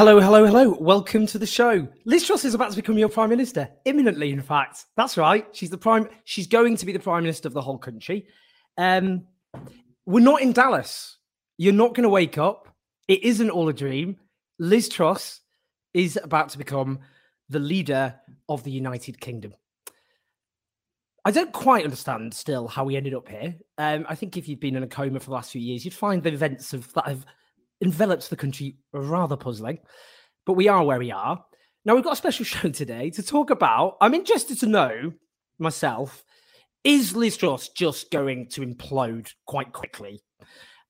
Hello, hello, hello. Welcome to the show. Liz Truss is about to become your prime minister, imminently, in fact. That's right. She's the prime. She's going to be the prime minister of the whole country. Um, we're not in Dallas. You're not going to wake up. It isn't all a dream. Liz Truss is about to become the leader of the United Kingdom. I don't quite understand still how we ended up here. Um, I think if you've been in a coma for the last few years, you'd find the events of that have envelops the country rather puzzling, but we are where we are. Now, we've got a special show today to talk about. I'm interested to know myself is Liz Truss just going to implode quite quickly?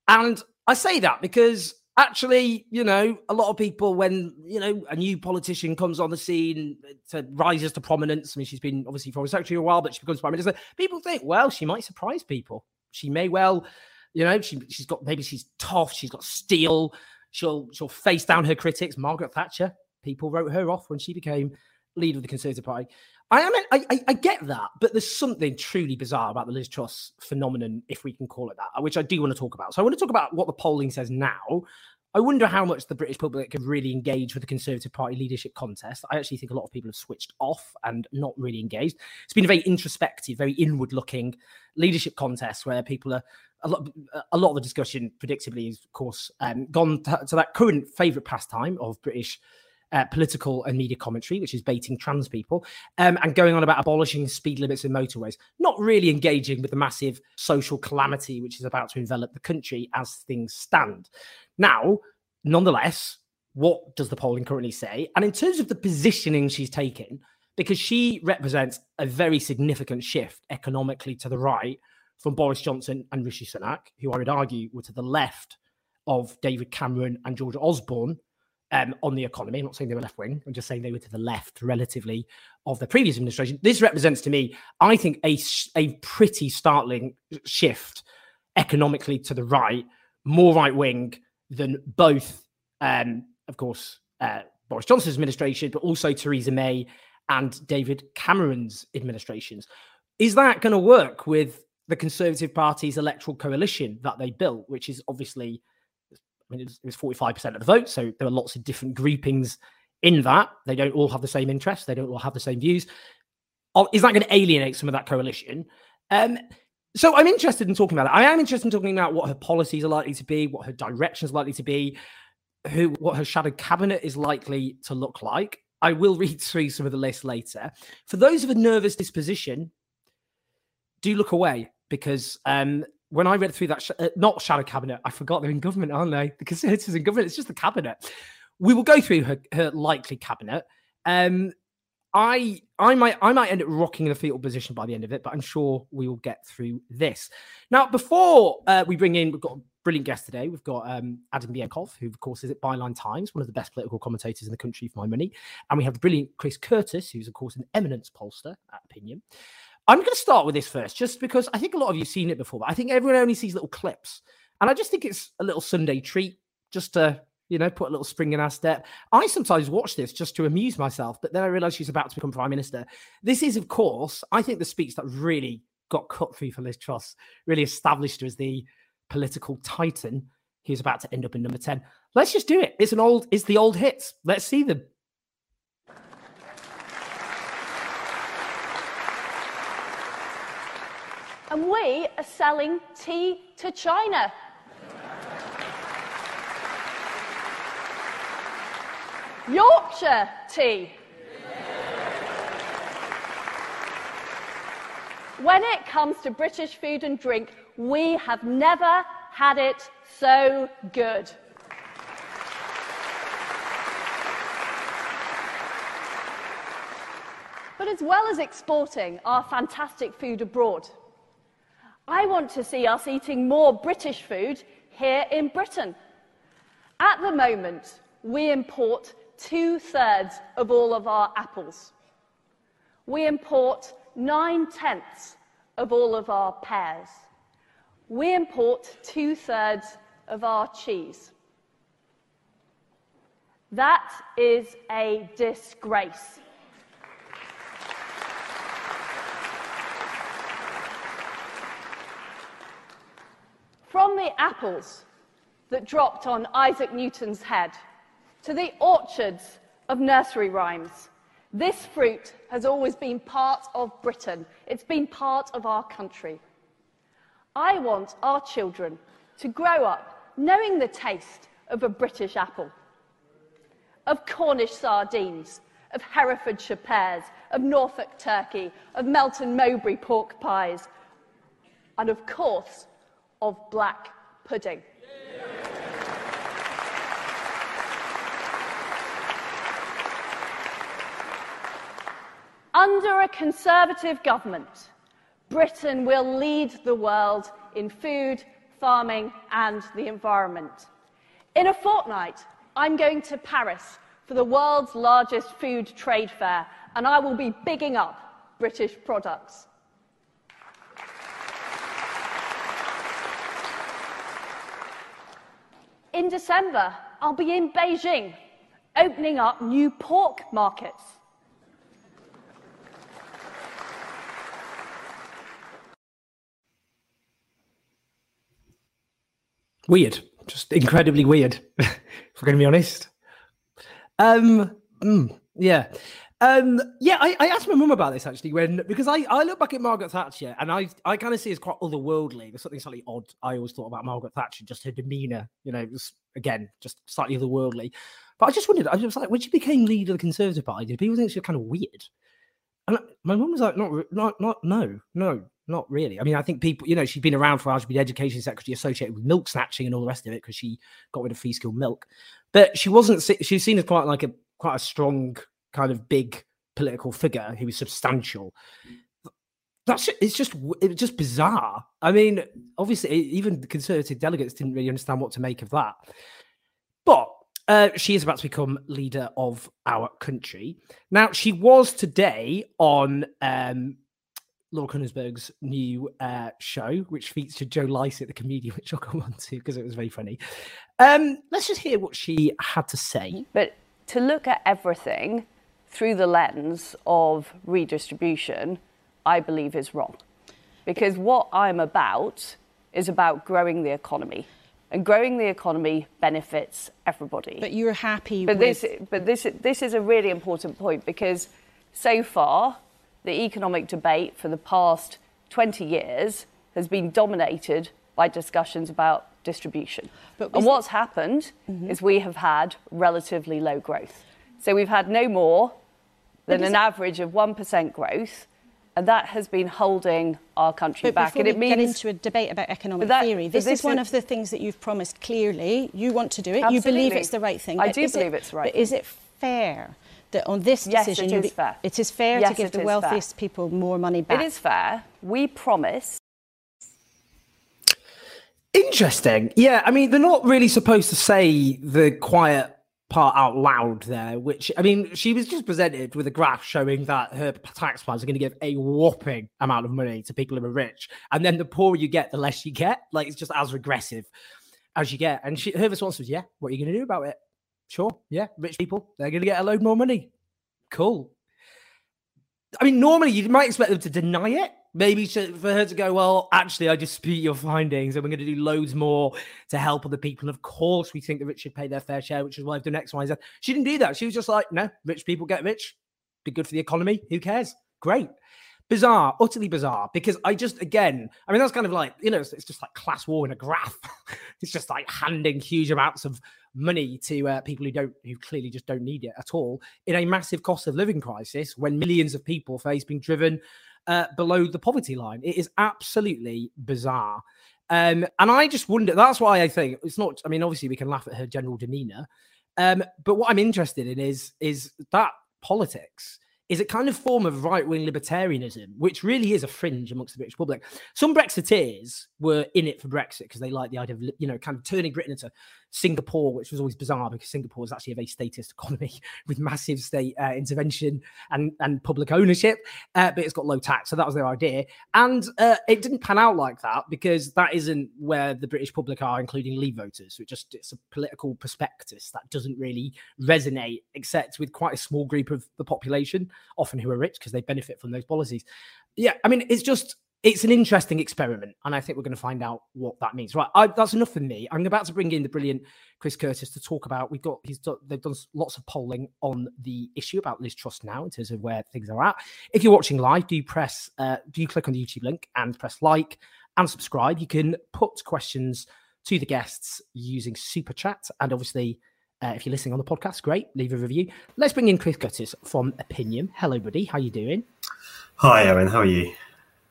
And I say that because actually, you know, a lot of people, when, you know, a new politician comes on the scene to rises to prominence, I mean, she's been obviously foreign secretary a while, but she becomes prime minister, people think, well, she might surprise people. She may well you know, she she's got maybe she's tough, she's got steel. She'll she'll face down her critics. Margaret Thatcher, people wrote her off when she became leader of the Conservative Party. I am I, I, I get that, but there's something truly bizarre about the Liz Truss phenomenon, if we can call it that, which I do want to talk about. So I want to talk about what the polling says now. I wonder how much the British public have really engaged with the Conservative Party leadership contest. I actually think a lot of people have switched off and not really engaged. It's been a very introspective, very inward looking leadership contest where people are a lot, a lot of the discussion, predictably, is of course um, gone to, to, that current favourite pastime of British uh, political and media commentary, which is baiting trans people, um, and going on about abolishing speed limits in motorways, not really engaging with the massive social calamity which is about to envelop the country as things stand. Now, nonetheless, what does the polling currently say? And in terms of the positioning she's taken, because she represents a very significant shift economically to the right from Boris Johnson and Rishi Sunak, who I would argue were to the left of David Cameron and George Osborne um, on the economy. I'm not saying they were left wing. I'm just saying they were to the left relatively of the previous administration. This represents to me, I think, a, a pretty startling shift economically to the right, more right wing than both, um, of course, uh, Boris Johnson's administration, but also Theresa May and David Cameron's administrations. Is that going to work with the Conservative Party's electoral coalition that they built, which is obviously, mean, it was 45% of the vote. So there are lots of different groupings in that. They don't all have the same interests, they don't all have the same views. Oh, is that going to alienate some of that coalition? Um, so I'm interested in talking about it. I am interested in talking about what her policies are likely to be, what her direction is likely to be, who what her shadow cabinet is likely to look like. I will read through some of the list later. For those of a nervous disposition, do look away because um, when I read through that, sh- uh, not shadow cabinet, I forgot they're in government, aren't they? The Conservatives in government, it's just the cabinet. We will go through her, her likely cabinet. Um, I I might I might end up rocking in a fetal position by the end of it, but I'm sure we will get through this. Now, before uh, we bring in, we've got a brilliant guest today. We've got um, Adam Bienkov, who of course is at Byline Times, one of the best political commentators in the country for my money, and we have the brilliant Chris Curtis, who's of course an eminence pollster at Opinium. I'm going to start with this first, just because I think a lot of you have seen it before, but I think everyone only sees little clips. And I just think it's a little Sunday treat just to, you know, put a little spring in our step. I sometimes watch this just to amuse myself, but then I realize she's about to become prime minister. This is, of course, I think the speech that really got cut through for Liz Truss, really established her as the political titan who's about to end up in number 10. Let's just do it. It's an old, it's the old hits. Let's see them. And we are selling tea to China. Yorkshire tea. When it comes to British food and drink, we have never had it so good. but as well as exporting our fantastic food abroad. I want to see us eating more British food here in Britain. At the moment, we import two thirds of all of our apples. We import nine tenths of all of our pears. We import two thirds of our cheese. That is a disgrace. From the apples that dropped on Isaac Newton's head to the orchards of nursery rhymes, this fruit has always been part of Britain. It's been part of our country. I want our children to grow up knowing the taste of a British apple, of Cornish sardines, of Herefordshire pears, of Norfolk turkey, of Melton Mowbray pork pies, and of course, of black pudding. Under a Conservative government, Britain will lead the world in food, farming, and the environment. In a fortnight, I'm going to Paris for the world's largest food trade fair, and I will be bigging up British products. In December, I'll be in Beijing, opening up new pork markets. Weird, just incredibly weird. if we're going to be honest. Um, mm, yeah. Um, yeah, I, I asked my mum about this actually when because I, I look back at Margaret Thatcher and I I kind of see as quite otherworldly. There's something slightly odd I always thought about Margaret Thatcher, just her demeanor, you know, just again, just slightly otherworldly. But I just wondered, I was like, when she became leader of the Conservative Party, did people think she was kind of weird? And my mum was like, not, not, not, no, no, not really. I mean, I think people, you know, she's been around for hours, She'd been education secretary associated with milk snatching and all the rest of it because she got rid of free school milk. But she wasn't, she was seen as quite like a, quite a strong kind of big political figure who was substantial. That's it's just it's just bizarre. I mean, obviously, even conservative delegates didn't really understand what to make of that. But uh, she is about to become leader of our country. Now, she was today on um, Laura Kuenssberg's new uh, show, which featured Joe Lycett, the comedian, which I'll come on to because it was very funny. Um, let's just hear what she had to say. But to look at everything through the lens of redistribution, I believe is wrong. Because what I'm about is about growing the economy. And growing the economy benefits everybody. But you're happy but with... This, but this, this is a really important point because so far, the economic debate for the past 20 years has been dominated by discussions about distribution. But and what's happened mm-hmm. is we have had relatively low growth. So we've had no more than an average of 1% growth. And that has been holding our country but back. Before and it we means get into a debate about economic that, theory. This, this, is one of the things that you've promised clearly. You want to do it. Absolutely. You believe it's the right thing. I do believe it, it's right. But is it fair that on this decision, yes, decision, it is fair. It is fair yes, to give the wealthiest fair. people more money back. It is fair. We promise. Interesting. Yeah, I mean, they're not really supposed to say the quiet part out loud there, which I mean, she was just presented with a graph showing that her tax plans are going to give a whopping amount of money to people who are rich, and then the poorer you get, the less you get. Like it's just as regressive as you get. And she, her response was, "Yeah, what are you going to do about it? Sure, yeah, rich people they're going to get a load more money. Cool. I mean, normally you might expect them to deny it, maybe for her to go, well, actually, I dispute your findings, and we're going to do loads more to help other people. And of course, we think the rich should pay their fair share, which is why I've done X, Y, Z. She didn't do that. She was just like, no, rich people get rich, be good for the economy. Who cares? Great. Bizarre, utterly bizarre. Because I just, again, I mean, that's kind of like, you know, it's, it's just like class war in a graph. it's just like handing huge amounts of money to uh, people who don't, who clearly just don't need it at all in a massive cost of living crisis when millions of people face being driven uh, below the poverty line. It is absolutely bizarre. Um, and I just wonder, that's why I think it's not, I mean, obviously we can laugh at her general demeanor. Um, but what I'm interested in is, is that politics is a kind of form of right wing libertarianism, which really is a fringe amongst the British public. Some Brexiteers were in it for Brexit because they like the idea of, you know, kind of turning Britain into Singapore, which was always bizarre because Singapore is actually a very statist economy with massive state uh, intervention and, and public ownership, uh, but it's got low tax. So that was their idea. And uh, it didn't pan out like that because that isn't where the British public are, including Leave voters. So it just, it's a political prospectus that doesn't really resonate, except with quite a small group of the population often who are rich because they benefit from those policies. Yeah, I mean, it's just it's an interesting experiment, and I think we're going to find out what that means. Right, I, that's enough for me. I'm about to bring in the brilliant Chris Curtis to talk about. We've got he's done, they've done lots of polling on the issue about Liz Truss now in terms of where things are at. If you're watching live, do you press uh, do you click on the YouTube link and press like and subscribe. You can put questions to the guests using super chat, and obviously uh, if you're listening on the podcast, great. Leave a review. Let's bring in Chris Curtis from Opinium. Hello, buddy. How you doing? Hi, Aaron. How are you?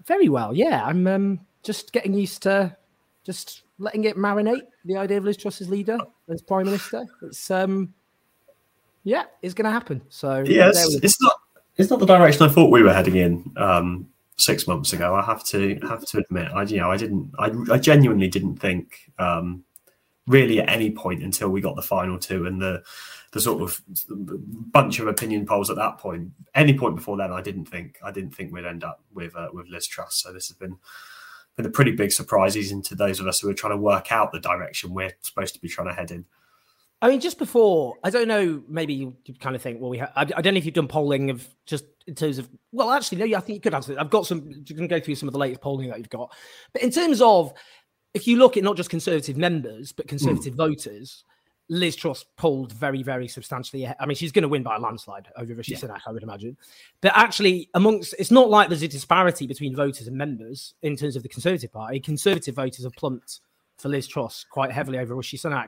Very well. Yeah, I'm um, just getting used to just letting it marinate. The idea of Liz Truss as leader, as prime minister. It's um, yeah, it's going to happen. So yes, it's not. It's not the direction I thought we were heading in um, six months ago. I have to have to admit, I you know I didn't. I, I genuinely didn't think um, really at any point until we got the final two and the the sort of bunch of opinion polls at that point. Any point before then, I didn't think I didn't think we'd end up with uh, with Liz Truss. So this has been been a pretty big surprise, even to those of us who are trying to work out the direction we're supposed to be trying to head in. I mean, just before, I don't know, maybe you kind of think, well, we have, I, I, don't know if you've done polling of just in terms of, well, actually, no, yeah, I think you could answer it. I've got some, you can go through some of the latest polling that you've got. But in terms of if you look at not just Conservative members, but Conservative mm. voters, Liz Truss pulled very, very substantially. I mean, she's going to win by a landslide over Rishi yeah. Sunak, I would imagine. But actually, amongst it's not like there's a disparity between voters and members in terms of the Conservative Party. Conservative voters have plumped for Liz Truss quite heavily over Rishi Sunak.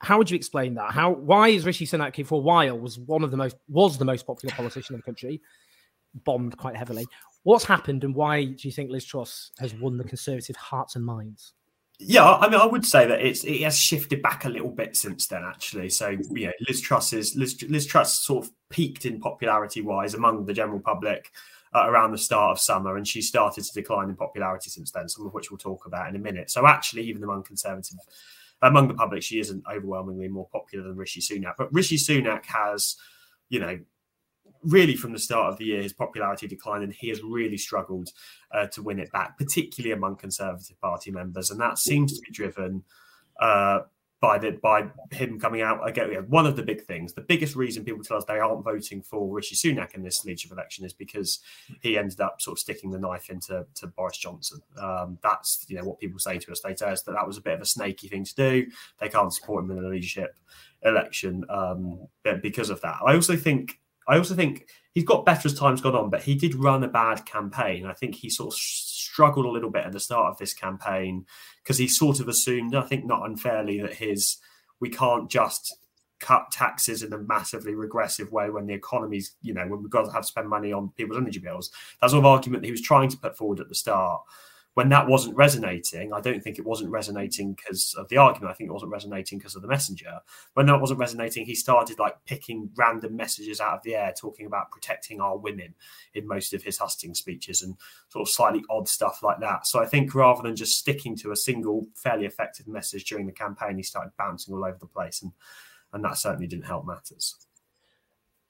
How would you explain that? How why is Rishi Sunak, who for a while was one of the most was the most popular politician in the country, bombed quite heavily? What's happened, and why do you think Liz Truss has won the Conservative hearts and minds? Yeah, I mean, I would say that it's it has shifted back a little bit since then, actually. So, you know, Liz Truss is Liz, Liz Truss sort of peaked in popularity wise among the general public uh, around the start of summer, and she started to decline in popularity since then. Some of which we'll talk about in a minute. So, actually, even among conservative, among the public, she isn't overwhelmingly more popular than Rishi Sunak. But Rishi Sunak has, you know, really from the start of the year, his popularity declined, and he has really struggled uh, to win it back, particularly among Conservative Party members, and that seems to be driven uh, by the by him coming out again. One of the big things, the biggest reason people tell us they aren't voting for Rishi Sunak in this leadership election is because he ended up sort of sticking the knife into to Boris Johnson. Um, that's you know what people say to us. They tell us that that was a bit of a snaky thing to do. They can't support him in the leadership election um, because of that. I also think I also think he's got better as time's gone on, but he did run a bad campaign. I think he sort of struggled a little bit at the start of this campaign because he sort of assumed, I think not unfairly, that his we can't just cut taxes in a massively regressive way when the economy's, you know, when we've got to have to spend money on people's energy bills. That sort of argument that he was trying to put forward at the start when that wasn't resonating, I don't think it wasn't resonating because of the argument. I think it wasn't resonating because of the messenger. When that wasn't resonating, he started like picking random messages out of the air, talking about protecting our women in most of his hustings speeches and sort of slightly odd stuff like that. So I think rather than just sticking to a single fairly effective message during the campaign, he started bouncing all over the place, and and that certainly didn't help matters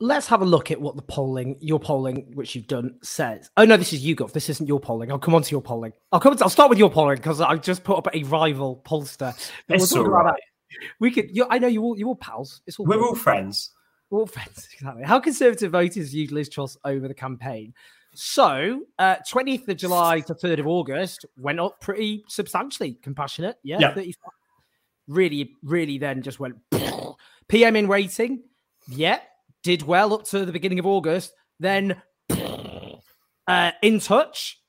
let's have a look at what the polling, your polling, which you've done, says. Oh no, this is you, YouGov. This isn't your polling. I'll come on to your polling. I'll come. To, I'll start with your polling because I just put up a rival pollster. It's we'll all right. We could. I know you all. You all pals. It's all. We're all friends. We're all friends. Exactly. How conservative voters viewed Liz Truss over the campaign? So, uh, 20th of July to 3rd of August went up pretty substantially. Compassionate, yeah, yeah. 35. Really, really then just went PM in rating, yeah, did well up to the beginning of August. Then uh, in touch,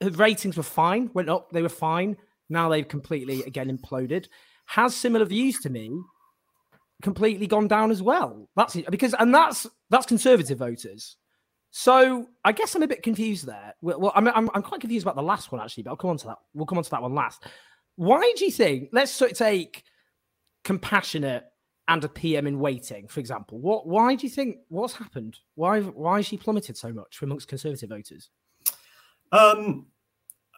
ratings were fine, went up, they were fine. Now they've completely again imploded. Has similar views to me completely gone down as well. That's it. because and that's that's conservative voters. So I guess I'm a bit confused there. Well, I'm, I'm, I'm quite confused about the last one actually, but I'll come on to that. We'll come on to that one last. Why do you think? Let's sort take compassionate and a PM in waiting, for example. What? Why do you think? What's happened? Why? Why has she plummeted so much amongst Conservative voters? Um.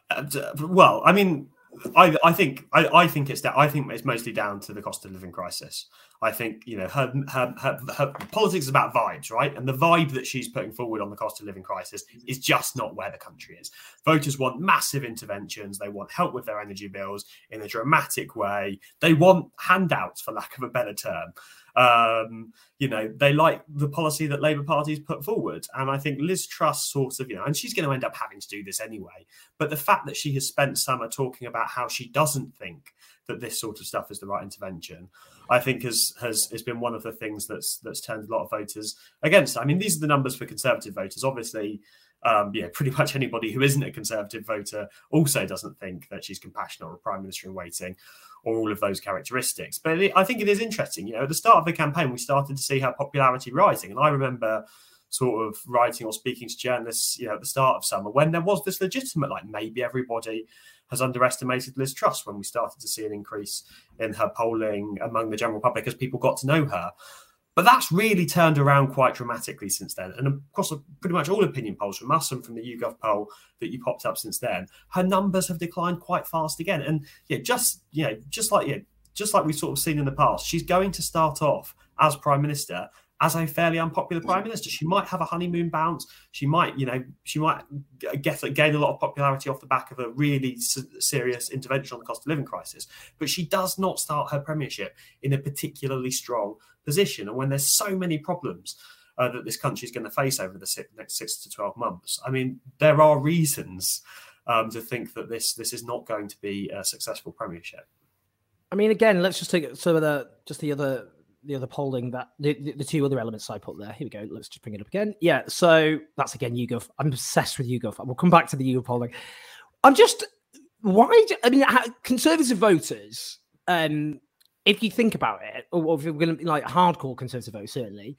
Uh, well, I mean, I, I think I, I think it's that I think it's mostly down to the cost of living crisis. I think you know her, her her her politics is about vibes, right? And the vibe that she's putting forward on the cost of living crisis mm-hmm. is just not where the country is. Voters want massive interventions. They want help with their energy bills in a dramatic way. They want handouts, for lack of a better term. Um, you know, they like the policy that Labour Party's put forward. And I think Liz Truss sort of, you know, and she's going to end up having to do this anyway. But the fact that she has spent summer talking about how she doesn't think that this sort of stuff is the right intervention, I think has has has been one of the things that's that's turned a lot of voters against. I mean, these are the numbers for Conservative voters. Obviously, um, yeah, pretty much anybody who isn't a Conservative voter also doesn't think that she's compassionate or a Prime Minister in waiting or all of those characteristics. But I think it is interesting. You know, at the start of the campaign, we started to see her popularity rising. And I remember sort of writing or speaking to journalists, you know, at the start of summer when there was this legitimate, like maybe everybody has underestimated Liz Truss when we started to see an increase in her polling among the general public as people got to know her. But that's really turned around quite dramatically since then. And across pretty much all opinion polls from us and from the YouGov poll that you popped up since then, her numbers have declined quite fast again. And yeah, just you know, just like yeah, just like we've sort of seen in the past, she's going to start off as prime minister as a fairly unpopular prime mm-hmm. minister. She might have a honeymoon bounce. She might, you know, she might get gain a lot of popularity off the back of a really serious intervention on the cost of living crisis. But she does not start her premiership in a particularly strong position. And when there's so many problems uh, that this country is going to face over the six, next six to 12 months, I mean, there are reasons um, to think that this this is not going to be a successful premiership. I mean, again, let's just take some of the just the other the other polling that the, the, two other elements I put there. Here we go. Let's just bring it up again. Yeah. So that's again YouGov. I'm obsessed with YouGov. We'll come back to the YouGov polling. I'm just why? Do, I mean, conservative voters um, if you think about it, or if you're going to be like hardcore conservative vote, certainly,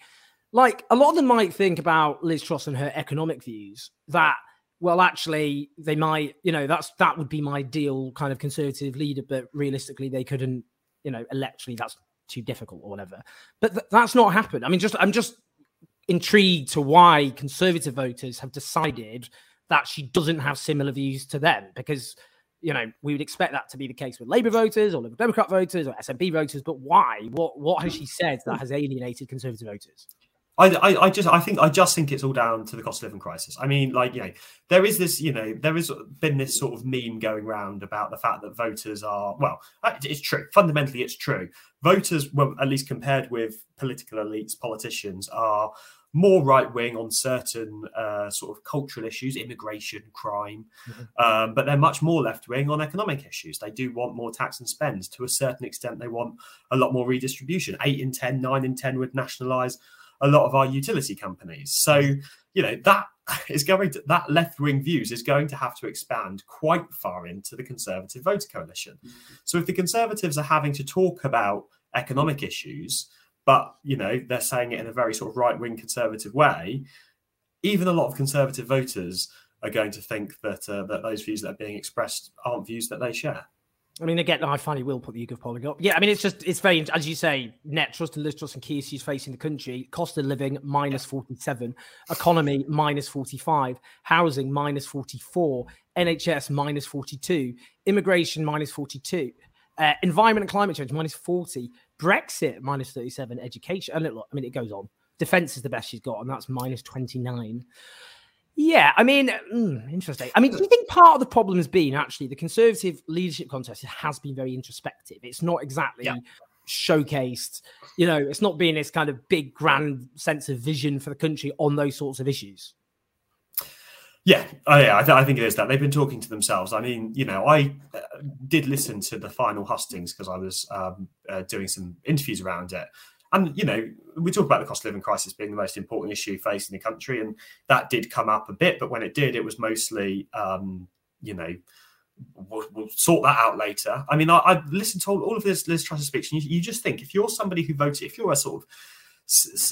like a lot of them might think about Liz Truss and her economic views that, well, actually, they might, you know, that's that would be my ideal kind of conservative leader, but realistically, they couldn't, you know, electorally, that's too difficult or whatever. But th- that's not happened. I mean, just I'm just intrigued to why conservative voters have decided that she doesn't have similar views to them because you know, we would expect that to be the case with Labour voters or Liberal Democrat voters or SNP voters. But why? What what has she said that has alienated Conservative voters? I, I, I, just I think I just think it's all down to the cost of living crisis. I mean, like you know, there is this you know there has been this sort of meme going around about the fact that voters are well, it's true. Fundamentally, it's true. Voters, well, at least compared with political elites, politicians are more right wing on certain uh, sort of cultural issues, immigration, crime, mm-hmm. um, but they're much more left wing on economic issues. They do want more tax and spend. To a certain extent, they want a lot more redistribution. Eight in 10, nine in 10 would nationalise a lot of our utility companies. So, you know, that is going to, that left wing views is going to have to expand quite far into the Conservative voter coalition. Mm-hmm. So, if the Conservatives are having to talk about economic issues, but you know they're saying it in a very sort of right wing conservative way. Even a lot of conservative voters are going to think that uh, that those views that are being expressed aren't views that they share. I mean, again, I finally will put the YouGov polling up. Yeah, I mean, it's just, it's very, as you say, net trust and Liz Truss and key issues facing the country. Cost of living, minus 47. Economy, minus 45. Housing, minus 44. NHS, minus 42. Immigration, minus 42. Uh, environment and climate change, minus 40. Brexit minus 37, education. And look, I mean, it goes on. Defense is the best she's got, and that's minus 29. Yeah, I mean, mm, interesting. I mean, do you think part of the problem has been actually the Conservative leadership contest has been very introspective? It's not exactly yeah. showcased, you know, it's not being this kind of big, grand sense of vision for the country on those sorts of issues. Yeah, oh, yeah, I, th- I, think it is that they've been talking to themselves. I mean, you know, I uh, did listen to the final hustings because I was um, uh, doing some interviews around it, and you know, we talk about the cost of living crisis being the most important issue facing the country, and that did come up a bit. But when it did, it was mostly, um, you know, we'll, we'll, sort that out later. I mean, I, I listened to all, all of this Liz Truss speech, and you, you just think if you're somebody who voted, if you're a sort of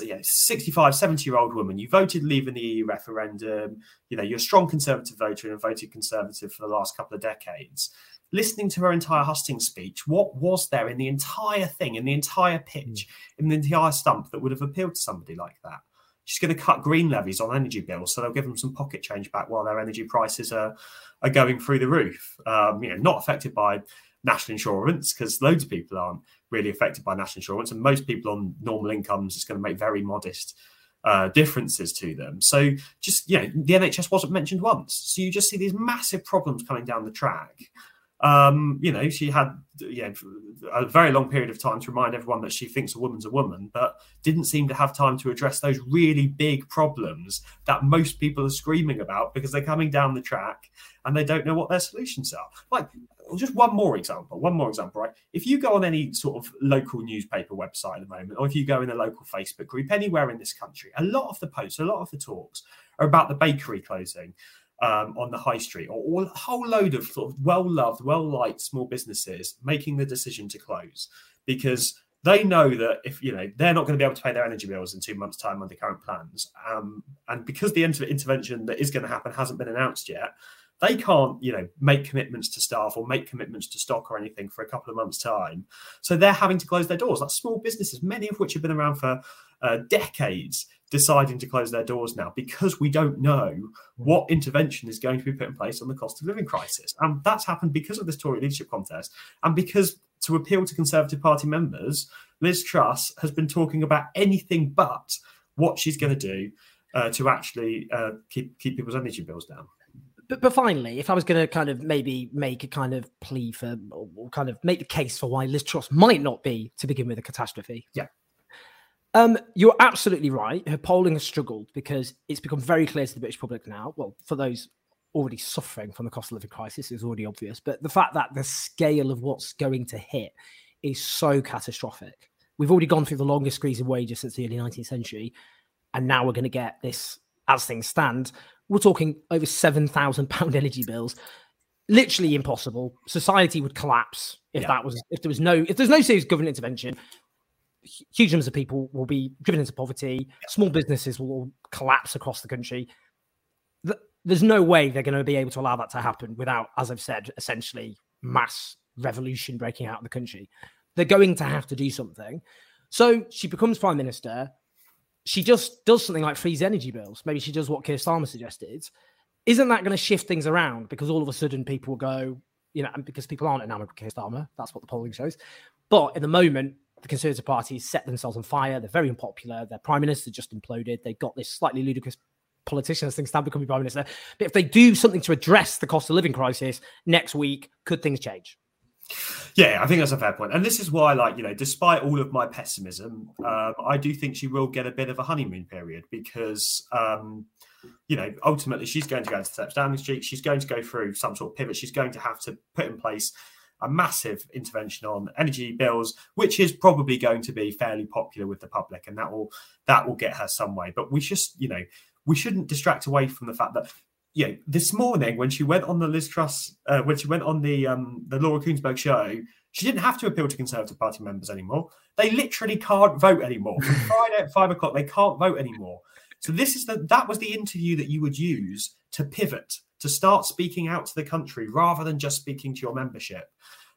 you know, 65, 70 year old woman. You voted leaving the EU referendum. You know, you're a strong conservative voter and have voted conservative for the last couple of decades. Listening to her entire hustings speech, what was there in the entire thing, in the entire pitch, mm. in the entire stump that would have appealed to somebody like that? She's going to cut green levies on energy bills, so they'll give them some pocket change back while their energy prices are are going through the roof. Um, you know, not affected by national insurance because loads of people aren't really affected by national insurance, and most people on normal incomes is going to make very modest uh, differences to them. So just you know, the NHS wasn't mentioned once. So you just see these massive problems coming down the track. Um, you know, she had you know, a very long period of time to remind everyone that she thinks a woman's a woman, but didn't seem to have time to address those really big problems that most people are screaming about because they're coming down the track and they don't know what their solutions are. Like just one more example, one more example, right? If you go on any sort of local newspaper website at the moment, or if you go in a local Facebook group anywhere in this country, a lot of the posts, a lot of the talks are about the bakery closing um, on the high street, or, a whole load of sort of well-loved, well-liked small businesses making the decision to close because they know that if you know they're not going to be able to pay their energy bills in two months' time under current plans, um, and because the inter- intervention that is going to happen hasn't been announced yet, they can't, you know, make commitments to staff or make commitments to stock or anything for a couple of months' time. So they're having to close their doors. Like small businesses, many of which have been around for uh, decades, deciding to close their doors now because we don't know what intervention is going to be put in place on the cost of living crisis. And that's happened because of this Tory leadership contest and because to appeal to Conservative Party members, Liz Truss has been talking about anything but what she's going to do uh, to actually uh, keep keep people's energy bills down but, but finally, if I was going to kind of maybe make a kind of plea for, or kind of make the case for why Liz Truss might not be to begin with a catastrophe. Yeah. Um, you're absolutely right. Her polling has struggled because it's become very clear to the British public now. Well, for those already suffering from the cost of living crisis is already obvious, but the fact that the scale of what's going to hit is so catastrophic. We've already gone through the longest squeeze of wages since the early 19th century, and now we're going to get this, as things stand, we're talking over seven thousand pound energy bills. Literally impossible. Society would collapse if yeah. that was if there was no if there's no serious government intervention. Huge numbers of people will be driven into poverty. Yeah. Small businesses will collapse across the country. There's no way they're going to be able to allow that to happen without, as I've said, essentially mass revolution breaking out of the country. They're going to have to do something. So she becomes prime minister she just does something like freeze energy bills. Maybe she does what Keir Starmer suggested. Isn't that going to shift things around? Because all of a sudden people will go, you know, because people aren't enamored with Keir Starmer. That's what the polling shows. But in the moment, the Conservative Party set themselves on fire. They're very unpopular. Their prime minister just imploded. They've got this slightly ludicrous politician as things stand becoming prime minister. But if they do something to address the cost of living crisis next week, could things change? Yeah, I think that's a fair point, and this is why, like you know, despite all of my pessimism, um, I do think she will get a bit of a honeymoon period because, um, you know, ultimately she's going to go into steps Downing Street. She's going to go through some sort of pivot. She's going to have to put in place a massive intervention on energy bills, which is probably going to be fairly popular with the public, and that will that will get her some way. But we just, you know, we shouldn't distract away from the fact that yeah, this morning when she went on the Liz Truss, uh, when she went on the um, the Laura Kuenssberg show, she didn't have to appeal to Conservative Party members anymore. They literally can't vote anymore. Friday at five o'clock, they can't vote anymore. So this is the that was the interview that you would use to pivot to start speaking out to the country rather than just speaking to your membership.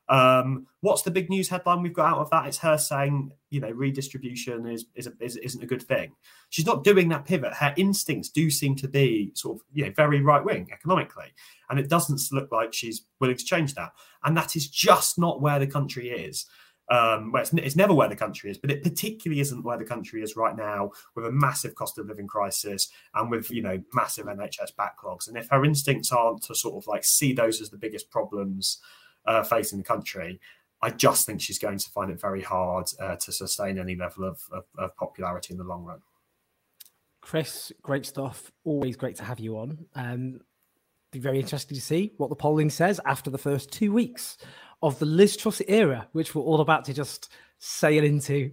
Um, what's the big news headline we've got out of that? It's her saying, you know, redistribution is, is, a, is isn't a good thing. She's not doing that pivot. Her instincts do seem to be sort of, you know, very right wing economically, and it doesn't look like she's willing to change that. And that is just not where the country is. Um, well, it's, it's, never where the country is, but it particularly isn't where the country is right now, with a massive cost of living crisis and with you know massive NHS backlogs. And if her instincts aren't to sort of like see those as the biggest problems uh, facing the country, I just think she's going to find it very hard uh, to sustain any level of, of, of, popularity in the long run. Chris, great stuff. Always great to have you on. Um, be very interesting to see what the polling says after the first two weeks of the Liz Truss era, which we're all about to just sail into,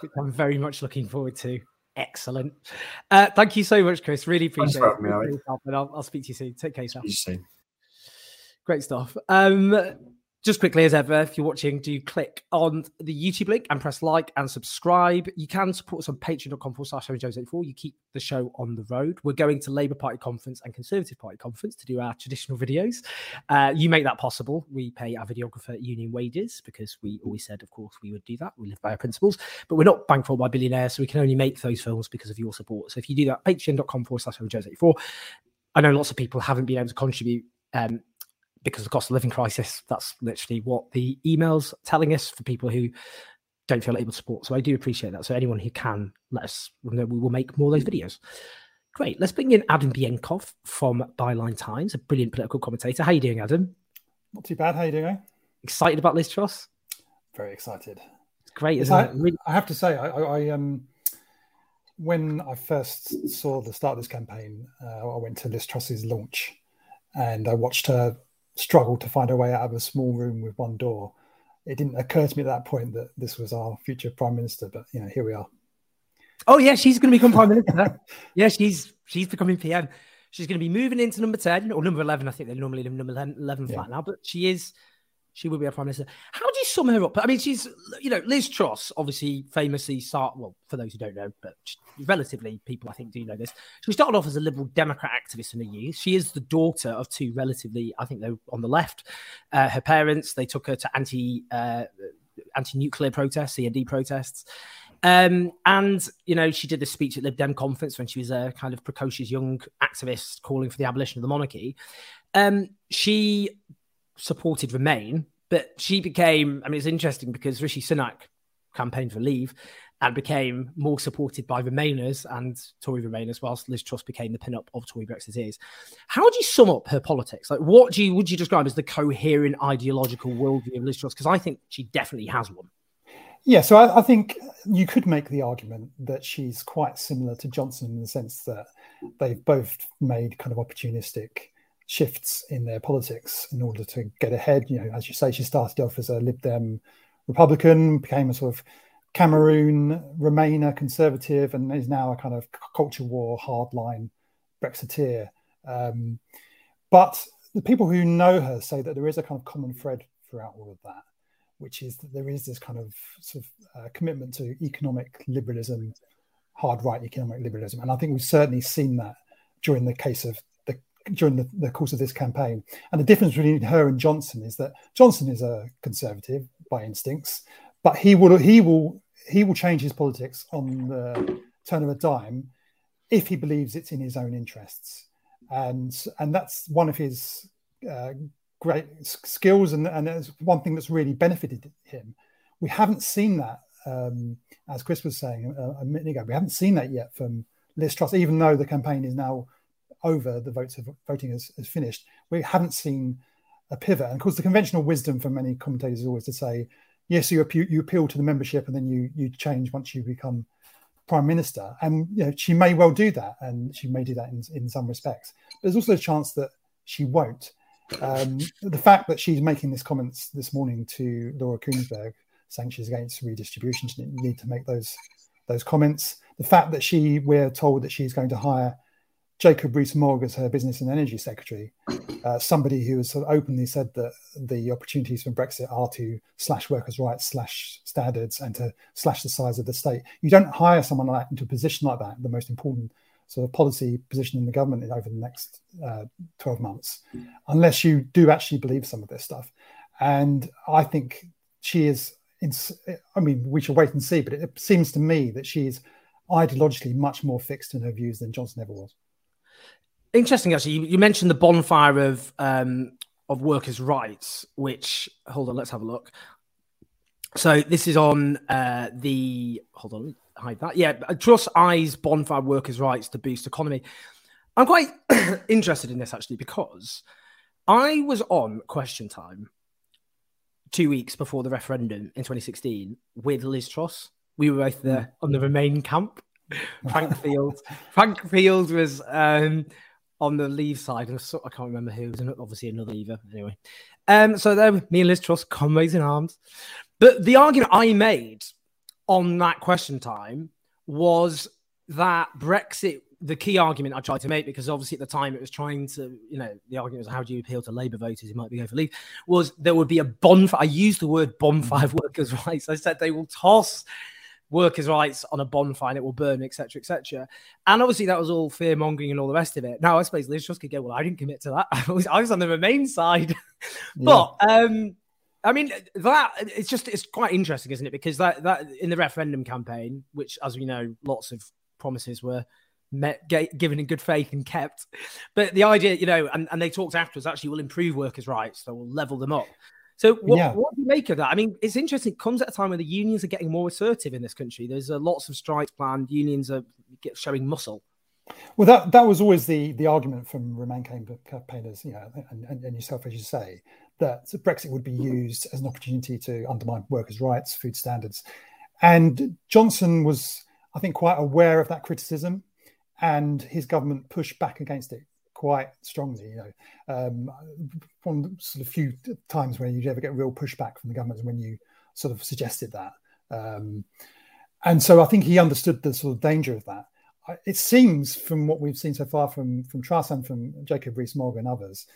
which I'm very much looking forward to. Excellent. Uh, thank you so much, Chris. Really appreciate it. Me, I'll, I'll, speak to you soon. Take care, yourself. Great stuff. Um, just quickly as ever, if you're watching, do click on the YouTube link and press like and subscribe. You can support us on patreon.com forward slash Jones84. You keep the show on the road. We're going to Labour Party conference and Conservative Party conference to do our traditional videos. Uh, you make that possible. We pay our videographer union wages because we always said, of course, we would do that. We live by our principles, but we're not bankrolled by billionaires, so we can only make those films because of your support. So if you do that, patreon.com forward slash Jones84. I know lots of people haven't been able to contribute um, because of the cost of living crisis. That's literally what the emails telling us for people who don't feel able to support. So I do appreciate that. So anyone who can, let us know. We will make more of those videos. Great. Let's bring in Adam Bienkov from Byline Times, a brilliant political commentator. How are you doing, Adam? Not too bad. How are you doing? Excited about Liz Truss? Very excited. Great, isn't I, it? Really- I have to say, I, I um, when I first saw the start of this campaign, uh, I went to Liz Truss's launch, and I watched her struggle to find a way out of a small room with one door. It didn't occur to me at that point that this was our future prime minister, but you know, here we are. Oh yeah, she's going to become prime minister. yeah, she's she's becoming PM. She's going to be moving into number ten or number eleven. I think they're normally number eleven flat yeah. now, but she is she will be a prime minister. How do you sum her up? I mean, she's, you know, Liz Truss, obviously famously start, well, for those who don't know, but relatively people I think do know this. She started off as a liberal Democrat activist in the youth. She is the daughter of two relatively, I think they're on the left. Uh, her parents, they took her to anti, uh, anti-nuclear protests, CND protests. Um, and you know, she did this speech at Lib Dem conference when she was a kind of precocious young activist calling for the abolition of the monarchy. Um, she supported Remain, but she became. I mean, it's interesting because Rishi Sunak campaigned for Leave and became more supported by Remainers and Tory Remainers, whilst Liz Truss became the pin-up of Tory Brexiteers. How do you sum up her politics? Like, what do you would you describe as the coherent ideological worldview of Liz Truss? Because I think she definitely has one. Yeah, so I, I, think you could make the argument that she's quite similar to Johnson in the sense that they've both made kind of opportunistic shifts in their politics in order to get ahead. You know, as you say, she started off as a Lib Dem Republican, became a sort of Cameroon Remainer conservative, and is now a kind of culture war hardline Brexiteer. Um, but the people who know her say that there is a kind of common thread throughout all of that, which is that there is this kind of sort of uh, commitment to economic liberalism, hard right economic liberalism, and I think we've certainly seen that during the case of during the, the, course of this campaign. And the difference between her and Johnson is that Johnson is a conservative by instincts, but he will he will he will change his politics on the turn of a dime if he believes it's in his own interests. And and that's one of his uh, great skills, and and it's one thing that's really benefited him. We haven't seen that, um, as Chris was saying a, a minute ago. We haven't seen that yet from Liz Truss, even though the campaign is now over, the votes of voting has, has finished, we haven't seen a pivot. And of course, the conventional wisdom for many commentators is always to say, yes, you appeal, you appeal to the membership, and then you you change once you become prime minister. And you know, she may well do that, and she may do that in, in some respects. But there's also a chance that she won't. Um, the fact that she's making this comments this morning to Laura Kuenssberg, saying she's against redistribution, she didn't need to make those those comments. The fact that she, we're told that she's going to hire Jacob Rees-Mogg as her business and energy secretary, uh, somebody who has sort of openly said that the opportunities for Brexit are to slash workers' rights, slash standards, and to slash the size of the state. You don't hire someone like that into a position like that, the most important sort of policy position in the government over the next uh, 12 months, unless you do actually believe some of this stuff. And I think she is, I mean, we shall wait and see, but it seems to me that she is ideologically much more fixed in her views than Johnson ever was. Interesting, actually. You, you mentioned the bonfire of um, of workers' rights, which hold on, let's have a look. So this is on uh, the hold on, hide that. Yeah, Truss eyes bonfire workers' rights to boost economy. I'm quite interested in this actually because I was on Question Time two weeks before the referendum in 2016 with Liz Truss. We were both there on the Remain camp. Frank Field. Frank Field was um, on the leave side, and I can't remember who was obviously another leaver. Anyway, um, so there, me and Liz Truss, comrades in arms. But the argument I made on that question time was that Brexit the key argument I tried to make, because obviously at the time it was trying to, you know, the argument was how do you appeal to Labour voters who might be for leave, was there would be a bonfire. I used the word bonfire workers' rights. I said they will toss workers' rights on a bonfire and it will burn, etc., etc. And obviously that was all fear mongering and all the rest of it. Now I suppose Liz Truss could go, well, I didn't commit to that. I was, I was on the Remain side, but um, I mean that it's just it's quite interesting, isn't it? Because that that in the referendum campaign, which as we know, lots of promises were met, given in good faith and kept. But the idea, you know, and, and they talked afterwards, actually will improve workers' rights, so we'll level them up. So what, yeah. what do you make of that? I mean, it's interesting. It comes at a time when the unions are getting more assertive in this country. There's uh, lots of strikes planned. Unions are showing muscle. Well, that that was always the the argument from Remain campaigners, you know, and, and, and yourself, as you say, that Brexit would be used as an opportunity to undermine workers' rights, food standards, and Johnson was, I think, quite aware of that criticism, and his government pushed back against it quite strongly. You know, um, one of the sort of few times where you'd ever get real pushback from the government when you sort of suggested that. Um, and so I think he understood the sort of danger of that. It seems from what we've seen so far from from Truss and from Jacob Rees-Mogg and others,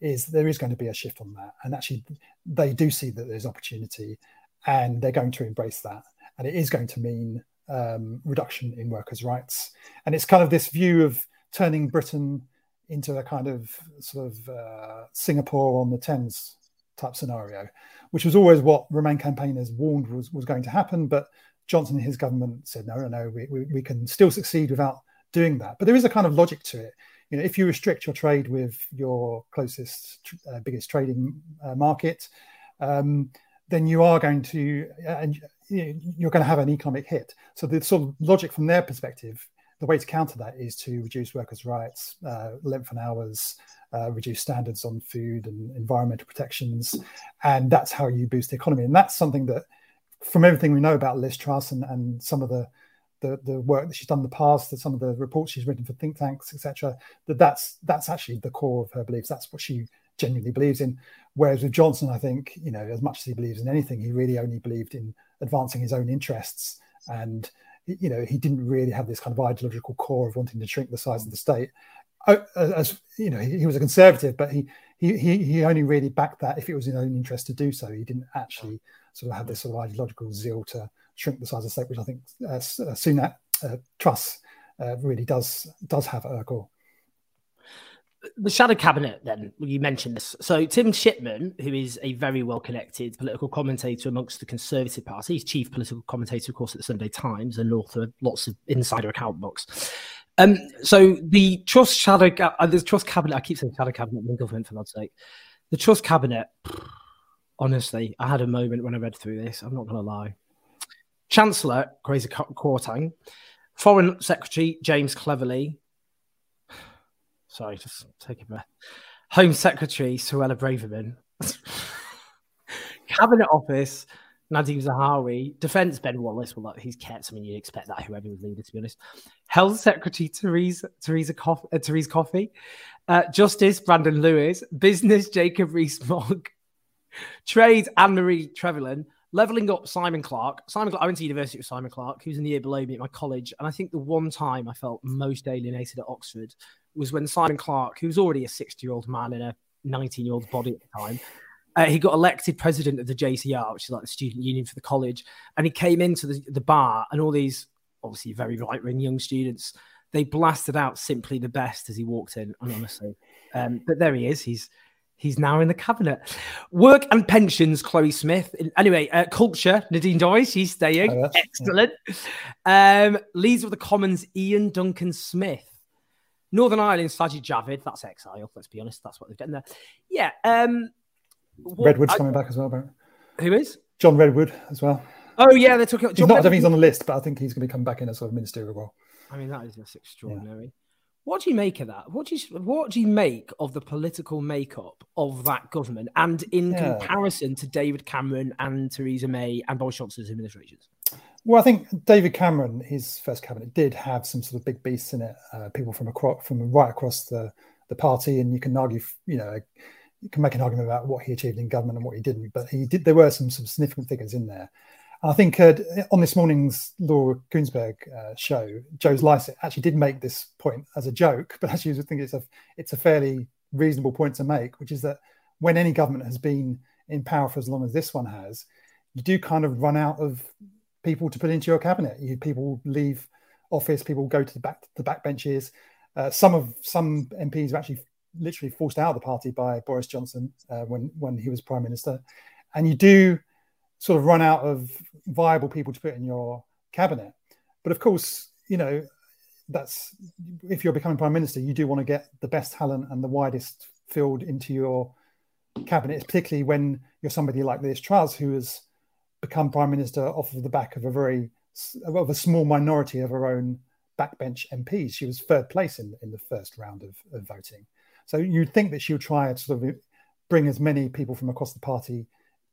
is there is going to be a shift on that, and actually they do see that there's opportunity, and they're going to embrace that, and it is going to mean um, reduction in workers' rights, and it's kind of this view of turning Britain into a kind of sort of uh, Singapore on the Thames type scenario, which was always what Remain campaigners warned was, was going to happen. But Johnson and his government said, no, no, no, we, we, we can still succeed without doing that. But there is a kind of logic to it. You know, if you restrict your trade with your closest, uh, biggest trading uh, market, um, then you are going to, uh, and you're going to have an economic hit. So the sort of logic from their perspective the way to counter that is to reduce workers' rights, uh, length and hours, uh, reduce standards on food and environmental protections, and that's how you boost the economy. And that's something that, from everything we know about Liz Truss and, and some of the, the the work that she's done in the past, that some of the reports she's written for think tanks, etc., that that's that's actually the core of her beliefs. That's what she genuinely believes in. Whereas with Johnson, I think you know as much as he believes in anything, he really only believed in advancing his own interests and you know, he didn't really have this kind of ideological core of wanting to shrink the size of the state. Uh, as you know, he, he was a conservative, but he, he he only really backed that if it was in his own interest to do so. He didn't actually sort of have this sort of ideological zeal to shrink the size of the state, which I think uh, uh Sunak uh, Truss uh, really does does have her core the shadow cabinet then you mentioned this. So tim shipman who is a very well connected political commentator amongst the conservative party he's chief political commentator of course at the sunday times and author of lots of insider account books. Um so the Truss shadow uh, the Truss cabinet i keep saying shadow cabinet in government for god's sake. The Truss cabinet honestly i had a moment when i read through this i'm not going to lie. Chancellor Kwasi Kwarteng foreign secretary james cleverly Sorry, just take a breath. Home Secretary Suella Braverman. Cabinet Office Nadhim Zahawi. Defence Ben Wallace. Well, he's kept. I mean, you'd expect that whoever was leader, to be honest. Health Secretary Theresa Theresa, Coff- uh, Therese Coffey. Uh, Justice Brandon Lewis. Business Jacob Rees-Mogg. Trade Anne Marie Trevelyan leveling up Simon Clarke. Simon Clarke, I went to university with Simon Clarke, who's in the year below me at my college. And I think the one time I felt most alienated at Oxford was when Simon Clarke, who was already a 60 year old man in a 19 year old body at the time, uh, he got elected president of the JCR, which is like the student union for the college. And he came into the, the bar, and all these obviously very right wing young students, they blasted out simply the best as he walked in. And honestly, um, but there he is. He's He's now in the cabinet. Work and pensions, Chloe Smith. Anyway, uh, culture, Nadine Dorries, she's staying. Oh, Excellent. Um, Leads of the Commons, Iain Duncan Smith. Northern Ireland, Sajid Javid. That's exile, let's be honest. That's what they've done there. Yeah. Um, what, Redwood's I, coming back as well. Who is? John Redwood as well. Oh, yeah, they took it. John not, I don't think he's on the list, but I think he's going to be coming back in a sort of ministerial role. I mean, that is just extraordinary. Yeah. What do you make of that? What do you what do you make of the political makeup of that government, and in yeah. comparison to David Cameron and Theresa May and Boris Johnson's administrations? Well, I think David Cameron, his first cabinet, did have some sort of big beasts in it. Uh, people from across, from right across the the party, and you can argue, you know, you can make an argument about what he achieved in government and what he didn't. But he did. There were some some significant figures in there. I think uh, on this morning's Laura Kuenssberg uh, show, Joe's Lycett actually did make this point as a joke, but actually I think it's a it's a fairly reasonable point to make, which is that when any government has been in power for as long as this one has, you do kind of run out of people to put into your cabinet. You people leave office, people go to the back the. Uh, some of some MPs were actually literally forced out of the party by Boris Johnson uh, when when he was prime minister, and you do sort of run out of viable people to put in your cabinet. But of course, you know that's if you're becoming prime minister, you do want to get the best talent and the widest field into your cabinet, particularly when you're somebody like Liz Truss, who has become prime minister off of the back of a very of a small minority of her own backbench MPs. She was third place in in the first round of, of voting. So you'd think that she would try to sort of bring as many people from across the party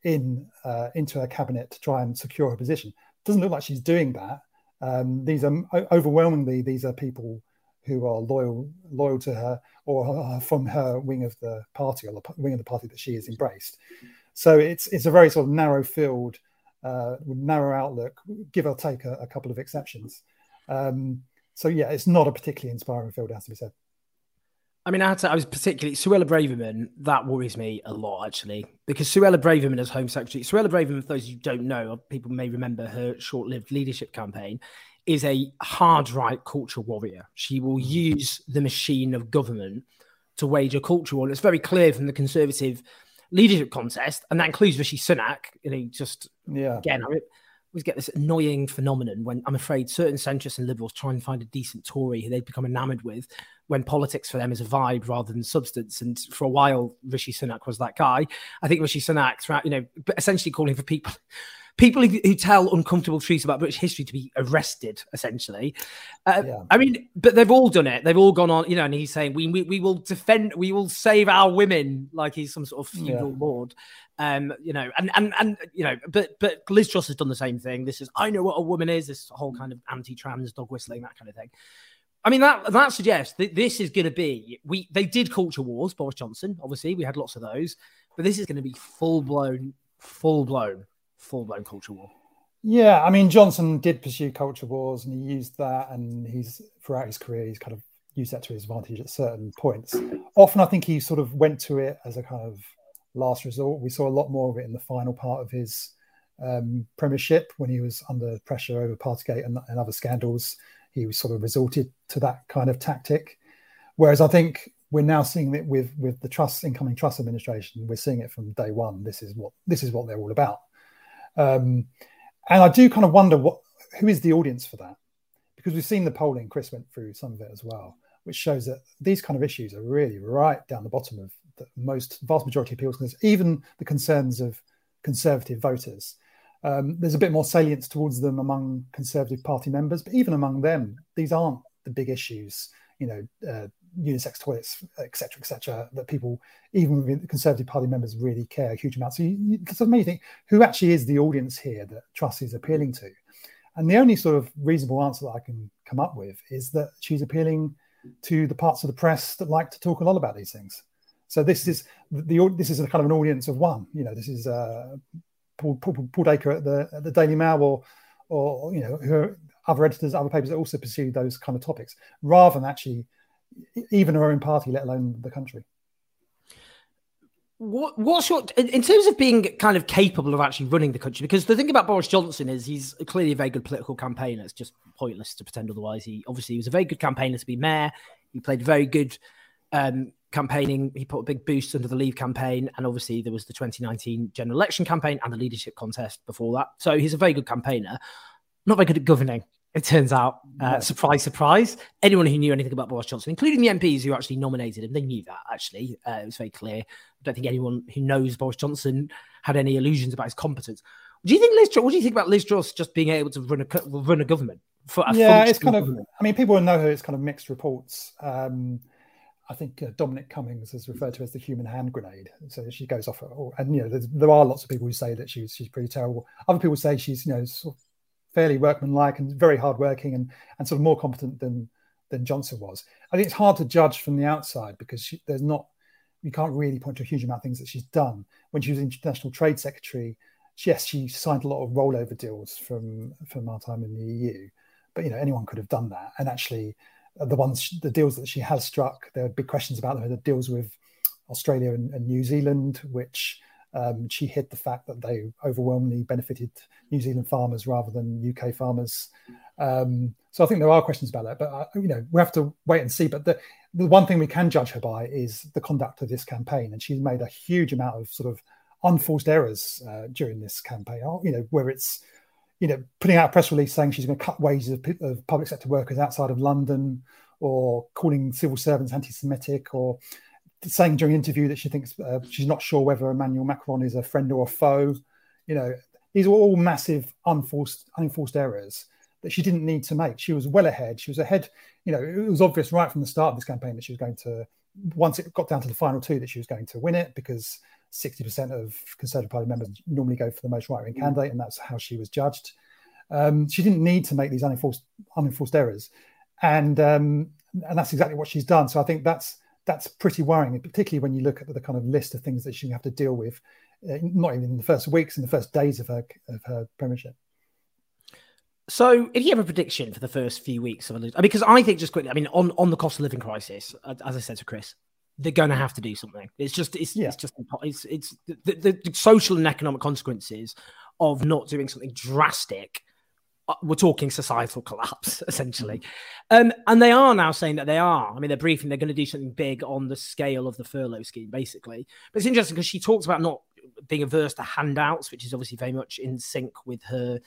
in uh, into her cabinet to try and secure her position. Doesn't look like she's doing that. Um, these are overwhelmingly these are people who are loyal loyal to her or from her wing of the party or the wing of the party that she has embraced. So it's it's a very sort of narrow field, uh, narrow outlook, give or take a, a couple of exceptions. Um, so yeah, it's not a particularly inspiring field, has to be said. I mean, I had to, I was particularly Suella Braverman. That worries me a lot, actually, because Suella Braverman as Home Secretary, Suella Braverman, for those who don't know, people may remember her short-lived leadership campaign, is a hard right culture warrior. She will mm. use the machine of government to wage a culture war. And it's very clear from the Conservative leadership contest, and that includes Rishi Sunak. You know, just yeah, again, Always get this annoying phenomenon when I'm afraid certain centrists and liberals try and find a decent Tory who they've become enamored with when politics for them is a vibe rather than substance. And for a while, Rishi Sunak was that guy. I think Rishi Sunak, throughout, you know, essentially calling for people people who, who, tell uncomfortable truths about British history to be arrested, essentially. Uh, yeah. I mean, but they've all done it. They've all gone on, you know, and he's saying, we, we, we will defend, we will save our women, like he's some sort of feudal yeah. lord. Um, you know, and, and, and, you know, but, but Liz Truss has done the same thing. This is, I know what a woman is, this whole kind of anti trans dog whistling, that kind of thing. I mean that that suggests that this is going to be we they did culture wars Boris Johnson obviously we had lots of those but this is going to be full blown full blown full blown culture war. Yeah, I mean Johnson did pursue culture wars, and he used that, and he's throughout his career he's kind of used that to his advantage at certain points. Often, I think he sort of went to it as a kind of last resort. We saw a lot more of it in the final part of his um, premiership when he was under pressure over Partygate and, and other scandals. He was sort of resorted to that kind of tactic. Whereas I think we're now seeing it with with the Truss incoming Truss administration. We're seeing it from day one. This is what this is what they're all about. Um, and I do kind of wonder what who is the audience for that, because we've seen the polling. Chris went through some of it as well, which shows that these kind of issues are really right down the bottom of the most vast majority of people's concerns, even the concerns of conservative voters. Um, there's a bit more salience towards them among Conservative Party members, but even among them, these aren't the big issues. You know, uh, unisex toilets, etc., etc., that people, even the Conservative Party members, really care a huge amount. So, you, you, so me think, who actually is the audience here that Truss is appealing to? And the only sort of reasonable answer that I can come up with is that she's appealing to the parts of the press that like to talk a lot about these things. So this is the this is a kind of an audience of one. You know, this is uh, Paul, Paul, Paul Dacre at the at the Daily Mail or or you know who other editors, other papers that also pursue those kind of topics, rather than actually even her own party, let alone the country. What, what's your in terms of being kind of capable of actually running the country? Because the thing about Boris Johnson is he's clearly a very good political campaigner. It's just pointless to pretend otherwise. He obviously he was a very good campaigner to be mayor. He played very good um, campaigning. He put a big boost under the Leave campaign, and obviously there was the 2019 general election campaign and the leadership contest before that. So he's a very good campaigner. Not very good at governing it turns out, uh, surprise, surprise, anyone who knew anything about Boris Johnson, including the MPs who actually nominated him, they knew that actually. Uh, it was very clear. I don't think anyone who knows Boris Johnson had any illusions about his competence. Do you think Liz? What do you think about Liz Truss just being able to run a run a government? For a yeah, it's kind government? of. I mean, people know her. It's kind of mixed reports. Um, I think uh, Dominic Cummings is referred to as the human hand grenade. So she goes off, and you know, there are lots of people who say that she's she's pretty terrible. Other people say she's you know sort of fairly workmanlike and very hardworking and, and sort of more competent than than Johnson was. I think it's hard to judge from the outside because she, there's not you can't really point to a huge amount of things that she's done. When she was international trade secretary, yes, she signed a lot of rollover deals from from our time in the EU, but you know anyone could have done that. And actually, uh, the ones the deals that she has struck, there are big questions about them. The deals with Australia and, and New Zealand, which um, she hid the fact that they overwhelmingly benefited New Zealand farmers rather than UK farmers. Um, so I think there are questions about that, but uh, you know we have to wait and see. But the the one thing we can judge her by is the conduct of this campaign, and she's made a huge amount of sort of unforced errors uh, during this campaign. You know where it's you know putting out a press release saying she's going to cut wages of, of public sector workers outside of London, or calling civil servants anti-Semitic, or saying during an interview that she thinks uh, she's not sure whether Emmanuel Macron is a friend or a foe. You know, these are all massive unforced, unenforced errors that she didn't need to make. She was well ahead. She was ahead. You know, it was obvious right from the start of this campaign that she was going to, once it got down to the final two, that she was going to win it because 60% of Conservative Party members normally go for the most right wing mm. candidate, and that's how she was judged. Um, she didn't need to make these unenforced, unenforced errors. And um, and that's exactly what she's done. So I think that's that's pretty worrying, particularly when you look at the kind of list of things that she have to deal with, uh, not even in the first weeks, in the first days of her of her premiership. So, if you have a prediction for the first few weeks of a, because I think just quickly, I mean, on on the cost of living crisis, as I said to Chris, they're going to have to do something. It's just, it's, yeah. it's just, it's, it's the, the, the, social and economic consequences of not doing something drastic. Uh, we're talking societal collapse, essentially. Mm-hmm. Um, and they are now saying that they are. I mean, they're briefing, they're going to do something big on the scale of the furlough scheme, basically. But it's interesting because she talks about not being averse to handouts, which is obviously very much in sync with her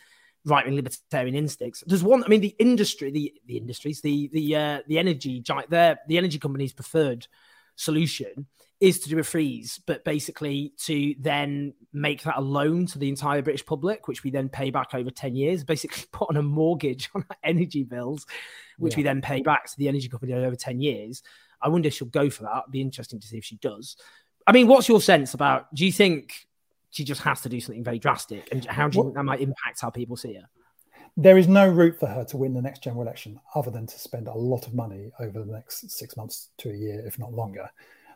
right wing libertarian instincts. There's one. I mean, the industry, the the industries, the the uh, the energy giant, their the energy companies' preferred solution is to do a freeze, but basically to then make that a loan to the entire British public, which we then pay back over 10 years, basically put on a mortgage on our energy bills, which yeah. we then pay back to the energy company over 10 years. I wonder if she'll go for that. It'd be interesting to see if she does. I mean, what's your sense about do you think she just has to do something very drastic. And how do you think that might impact how people see her? There is no route for her to win the next general election other than to spend a lot of money over the next six months to a year, if not longer.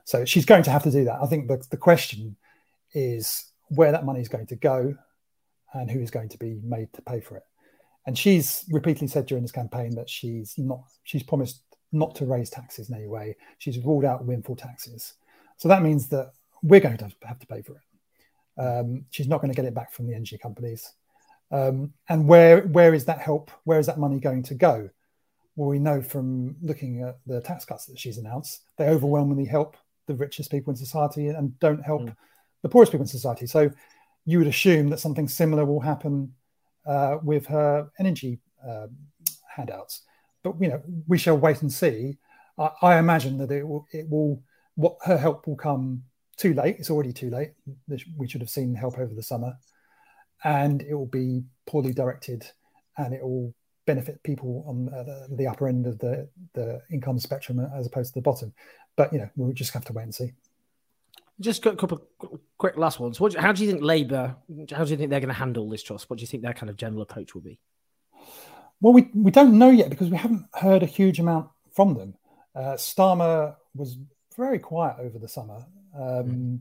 So she's going to have to do that. I think the, the question is where that money is going to go and who is going to be made to pay for it. And she's repeatedly said during this campaign that she's not, she's promised not to raise taxes in any way. She's ruled out windfall taxes. So that means that we're going to have to pay for it. Um, she's not going to get it back from the energy companies. Um, and where where is that help? Where is that money going to go? Well, we know from looking at the tax cuts that she's announced, they overwhelmingly help the richest people in society and don't help mm. the poorest people in society. So you would assume that something similar will happen uh, with her energy uh, handouts. But you know, we shall wait and see. I, I imagine that it will, it will, what her help will come too late. It's already too late. We should have seen help over the summer, and it will be poorly directed, and it will benefit people on the, the upper end of the the income spectrum as opposed to the bottom. But you know, we'll just have to wait and see. Just a couple of quick last ones. What, how do you think Labour? How do you think they're going to handle this trust? What do you think their kind of general approach will be? Well, we we don't know yet because we haven't heard a huge amount from them. Uh, Starmer was very quiet over the summer. Um, mm.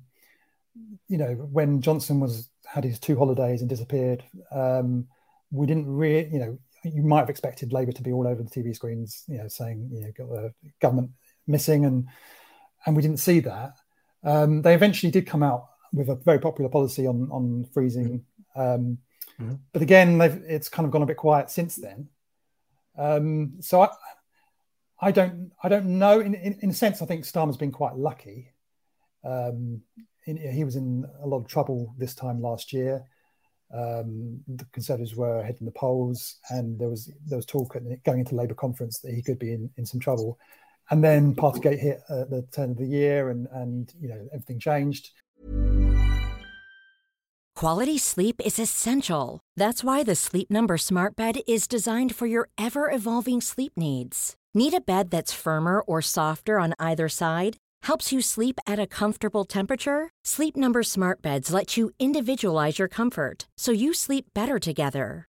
You know, when Johnson was had his two holidays and disappeared, um, we didn't really, you know, you might have expected Labour to be all over the TV screens, you know, saying, you know, got the government missing, and and we didn't see that. Um, they eventually did come out with a very popular policy on on freezing, mm. Mm. but again, it's kind of gone a bit quiet since then. Um, so I, I don't I don't know. In, in, in a sense, I think Starmer's been quite lucky um, in, he was in a lot of trouble this time last year. Um, the Conservatives were ahead in the polls, and there was there was talk going into Labour conference that he could be in, in some trouble. And then Partygate hit at the turn of the year, and and you know everything changed. Quality sleep is essential. That's why the Sleep Number Smart Bed is designed for your ever evolving sleep needs. Need a bed that's firmer or softer on either side? helps you sleep at a comfortable temperature? Sleep Number smart beds let you individualize your comfort so you sleep better together.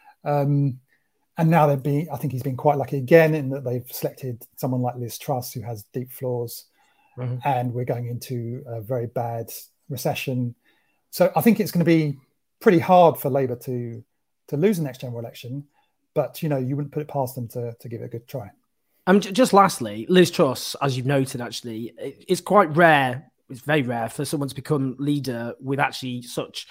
Um, and now they've been, I think he's been quite lucky again in that they've selected someone like Liz Truss who has deep flaws, mm-hmm. and we're going into a very bad recession. So I think it's going to be pretty hard for Labour to to lose the next general election, but you know you wouldn't put it past them to to give it a good try. Um, just lastly, Liz Truss, as you've noted, actually, it's quite rare. It's very rare for someone to become leader with actually such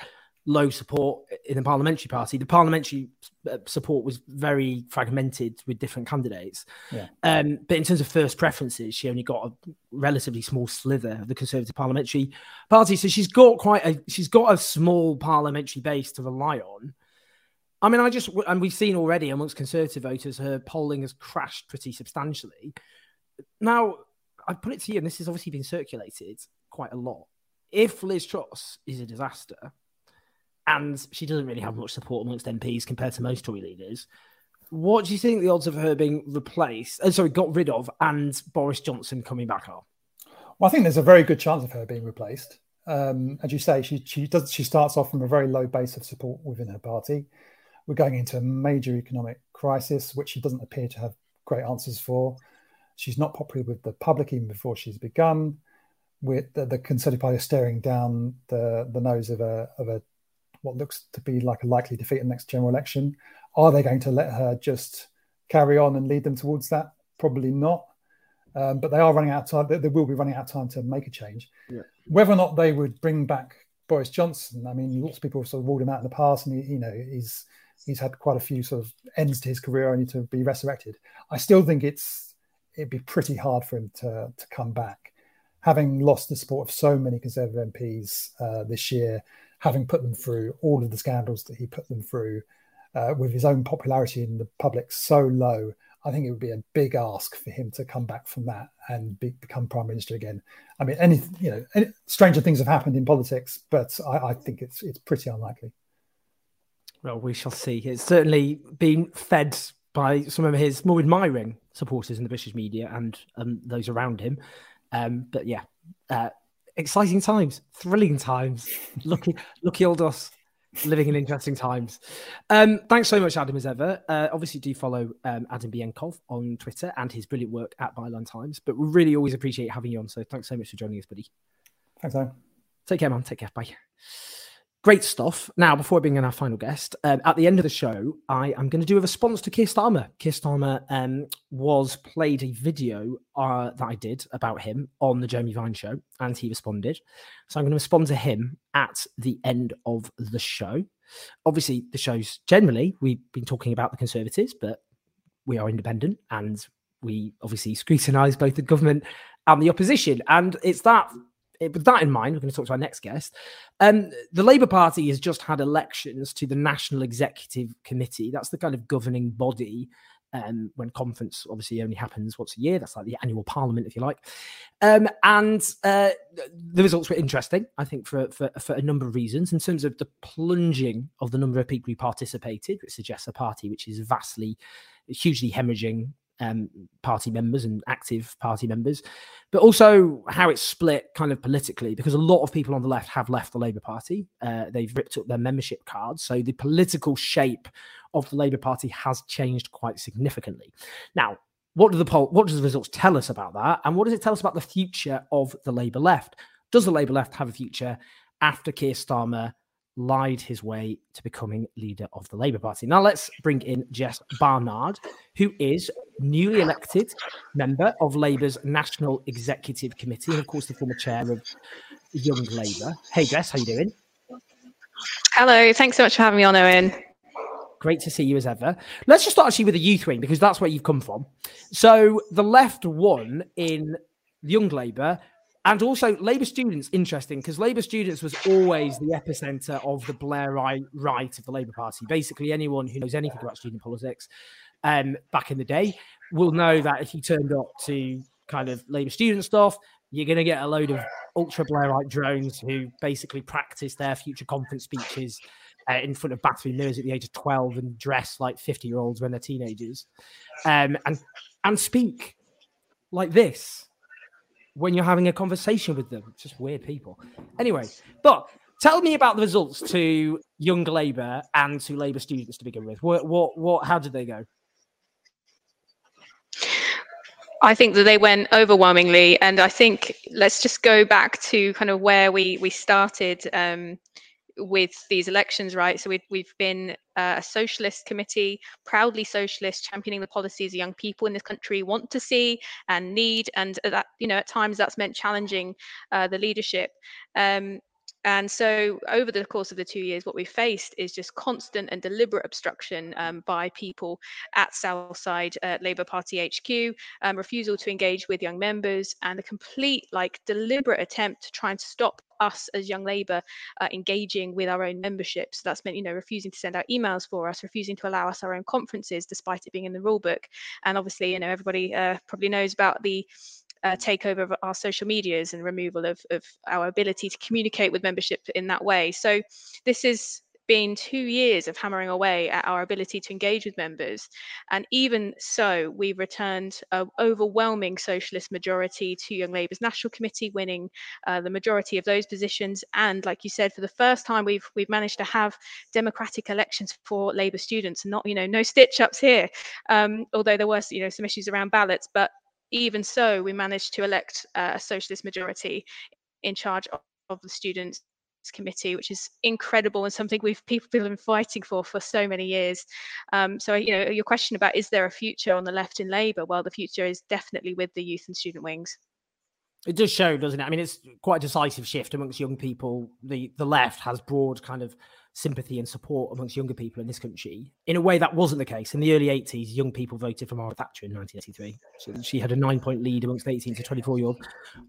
low support in the parliamentary party. The parliamentary uh, support was very fragmented with different candidates. Yeah. Um, but in terms of first preferences, she only got a relatively small slither of the Conservative parliamentary party. So she's got quite a she's got a small parliamentary base to rely on. I mean, I just and we've seen already amongst Conservative voters, her polling has crashed pretty substantially. Now, I put it to you, and this has obviously been circulated quite a lot. If Liz Truss is a disaster, and she doesn't really have much support amongst MPs compared to most Tory leaders. What do you think the odds of her being replaced, uh, sorry, got rid of, and Boris Johnson coming back are? Well, I think there's a very good chance of her being replaced. Um, as you say, she she does she starts off from a very low base of support within her party. We're going into a major economic crisis, which she doesn't appear to have great answers for. She's not popular with the public even before she's begun. With the, the Conservative Party staring down the, the nose of a of a what looks to be like a likely defeat in the next general election. Are they going to let her just carry on and lead them towards that? Probably not. Um, but they are running out of time. They, they, will be running out of time to make a change. Yeah. Whether or not they would bring back Boris Johnson, I mean, lots of people have sort of ruled him out in the past, and he, you know, he's he's had quite a few sort of ends to his career only to be resurrected. I still think it's it'd be pretty hard for him to to come back, having lost the support of so many Conservative MPs uh, this year having put them through all of the scandals that he put them through, uh, with his own popularity in the public so low, I think it would be a big ask for him to come back from that and be, become prime minister again. I mean, any you know, any, stranger things have happened in politics, but I, I think it's it's pretty unlikely. Well, we shall see. It's certainly been fed by some of his more admiring supporters in the British media and um, those around him. Um, but yeah, uh, exciting times, thrilling times. lucky, lucky old us living in interesting times. Um, thanks so much, Adam, as ever. Uh, obviously, do follow um, Adam Bienkov on Twitter and his brilliant work at Byline Times. But we really always appreciate having you on. So thanks so much for joining us, buddy. Thanks, man. Take care, man. Take care. Bye. Great stuff. Now, before in our final guest, um, at the end of the show, I am going to do a response to Keir Starmer. Keir Starmer um, was played a video uh, that I did about him on the Jeremy Vine show, and he responded. So I'm going to respond to him at the end of the show. Obviously, the shows generally we've been talking about the Conservatives, but we are independent, and we obviously scrutinise both the government and the opposition, and it's that with that in mind, we're going to talk to our next guest. Um, the Labour Party has just had elections to the National Executive Committee. That's the kind of governing body um, when conference obviously only happens once a year. That's like the annual parliament, if you like. Um, and uh, the results were interesting, I think, for, for, for a number of reasons. In terms of the plunging of the number of people who participated, which suggests a party which is vastly, hugely hemorrhaging um, party members and active party members, but also how it's split kind of politically, because a lot of people on the left have left the Labour Party. Uh, they've ripped up their membership cards. So the political shape of the Labour Party has changed quite significantly. Now, what do the poll, what does the results tell us about that? And what does it tell us about the future of the Labour left? Does the Labour left have a future after Keir Starmer lied his way to becoming leader of the Labour Party. Now let's bring in Jess Barnard, who is newly elected member of Labour's National Executive Committee, and of course the former chair of Young Labour. Hey Jess, how you doing? Hello, thanks so much for having me on, Owen. Great to see you as ever. Let's just start actually with the youth wing because that's where you've come from. So the left won in Young Labour and also Labour students. Interesting because Labour students was always the epicenter of the Blairite right of the Labour Party. Basically, anyone who knows anything about student politics um, back in the day will know that if you turned up to kind of Labour student stuff, you're going to get a load of ultra Blairite drones who basically practice their future conference speeches uh, in front of bathroom mirrors at the age of 12 and dress like 50 year olds when they're teenagers um, and and speak like this when you're having a conversation with them. Just weird people. Anyway but tell me about the results to young labour and to labour students to begin with. What what what how did they go? I think that they went overwhelmingly, and I think let's just go back to kind of where we we started um, with these elections, right? So we've we've been uh, a socialist committee, proudly socialist, championing the policies young people in this country want to see and need, and that you know at times that's meant challenging uh, the leadership. Um, and so, over the course of the two years, what we faced is just constant and deliberate obstruction um, by people at Southside uh, Labour Party HQ, um, refusal to engage with young members, and a complete, like, deliberate attempt to try and stop us as Young Labour uh, engaging with our own membership. So that's meant, you know, refusing to send out emails for us, refusing to allow us our own conferences, despite it being in the rule book. And obviously, you know, everybody uh, probably knows about the uh, takeover of our social medias and removal of, of our ability to communicate with membership in that way. So this has been two years of hammering away at our ability to engage with members. And even so, we returned an overwhelming socialist majority to Young Labour's National Committee, winning uh, the majority of those positions. And like you said, for the first time, we've we've managed to have democratic elections for Labour students, not you know no stitch ups here. Um, although there were you know some issues around ballots, but even so, we managed to elect uh, a socialist majority in charge of, of the students committee, which is incredible and something we've people have been fighting for for so many years. Um, so, you know, your question about is there a future on the left in Labour? Well, the future is definitely with the youth and student wings. It does show, doesn't it? I mean, it's quite a decisive shift amongst young people. The the left has broad kind of sympathy and support amongst younger people in this country. In a way that wasn't the case. In the early 80s young people voted for margaret thatcher in 1983 so she had a nine point lead amongst 18 to 24 year olds.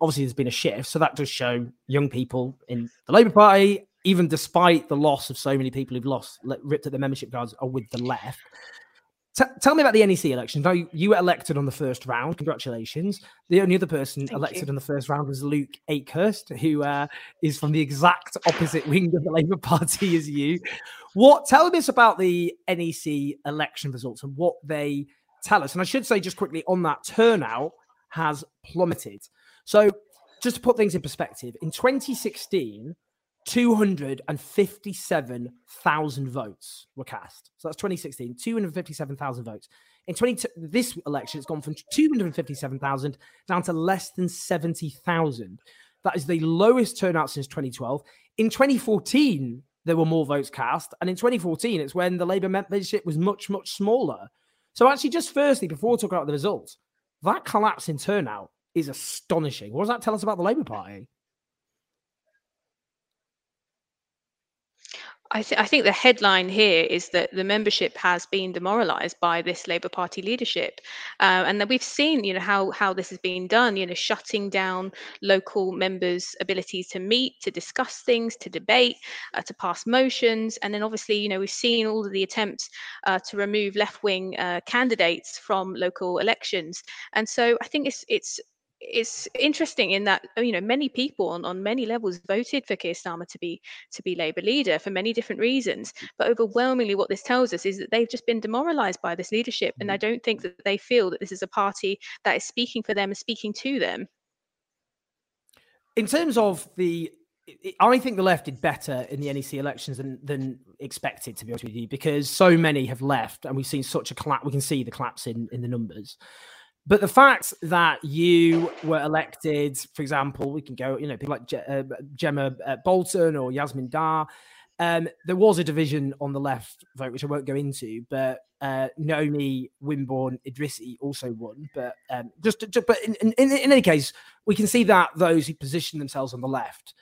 obviously there's been a shift. So that does show young people in the labour party even despite the loss of so many people who've lost ripped at the membership cards are with the left T- tell me about the NEC election. Now, you were elected on the first round. Congratulations. The only other person Thank elected you. on the first round was Luke Akehurst, who uh, is from the exact opposite wing of the Labour Party as you. What? Tell us about the NEC election results and what they tell us. And I should say, just quickly on that, turnout has plummeted. So, just to put things in perspective, in 2016, 257,000 votes were cast. So that's 2016, 257,000 votes. In 20, this election, it's gone from 257,000 down to less than 70,000. That is the lowest turnout since 2012. In 2014, there were more votes cast. And in 2014, it's when the Labour membership was much, much smaller. So, actually, just firstly, before talking about the results, that collapse in turnout is astonishing. What does that tell us about the Labour Party? I, th- I, think the headline here is that the membership has been demoralised by this Labour Party leadership, uh, and that we've seen, you know, how how this has been done. You know, shutting down local members' abilities to meet, to discuss things, to debate, uh, to pass motions, and then obviously, you know, we've seen all of the attempts uh, to remove left-wing uh, candidates from local elections. And so, I think it's it's it's interesting in that you know many people on, on many levels voted for Keir Starmer to be to be Labour leader for many different reasons. But overwhelmingly, what this tells us is that they've just been demoralised by this leadership, and I mm-hmm. don't think that they feel that this is a party that is speaking for them and speaking to them. In terms of the I think the left did better in the NEC elections than, than expected, to be honest with you, because so many have left, and we've seen such a collapse. We can see the collapse in, in the numbers. But the fact that you were elected, for example, we can go, you know, people like Je- uh, Gemma uh, Bolton or Yasmin Dar. Um, there was a division on the left vote, which I won't go into, but uh, Naomi Wimborne Idrissi also won. But um, just, just, but in, in, in, any case, we can see that those who position themselves on the left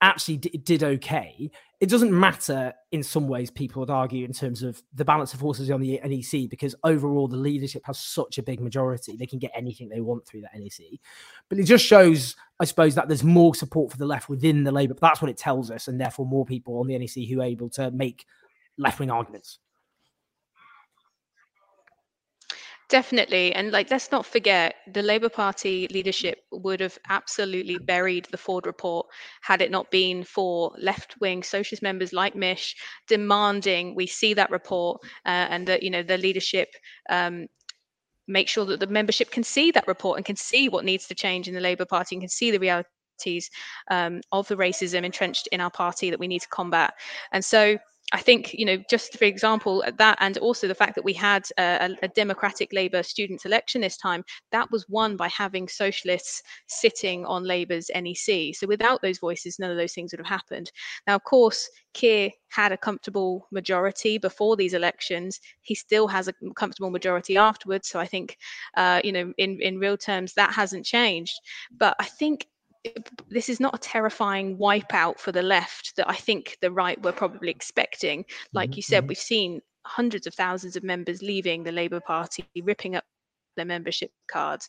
actually d- did okay. It doesn't matter in some ways, people would argue, in terms of the balance of forces on the NEC, because overall the leadership has such a big majority. They can get anything they want through that NEC. But it just shows, I suppose, that there's more support for the left within the Labour. That's what it tells us. And therefore, more people on the NEC who are able to make left wing arguments. Definitely. And like, let's not forget the Labour Party leadership would have absolutely buried the Forde report had it not been for left wing socialist members like Mish demanding we see that report uh, and that, you know, the leadership um, make sure that the membership can see that report and can see what needs to change in the Labour Party and can see the realities um, of the racism entrenched in our party that we need to combat. And so, I think, you know, just for example, uh, that and also the fact that we had a, a, Democratic Labour students' election this time, that was won by having socialists sitting on Labour's NEC. So without those voices, none of those things would have happened. Now, of course, Keir had a comfortable majority before these elections. He still has a comfortable majority afterwards. So I think, uh, you know, in, in real terms, that hasn't changed. But I think this is not a terrifying wipeout for the left that I think the right were probably expecting. Like mm-hmm. you said, mm-hmm. we've seen hundreds of thousands of members leaving the Labour Party, ripping up their membership cards.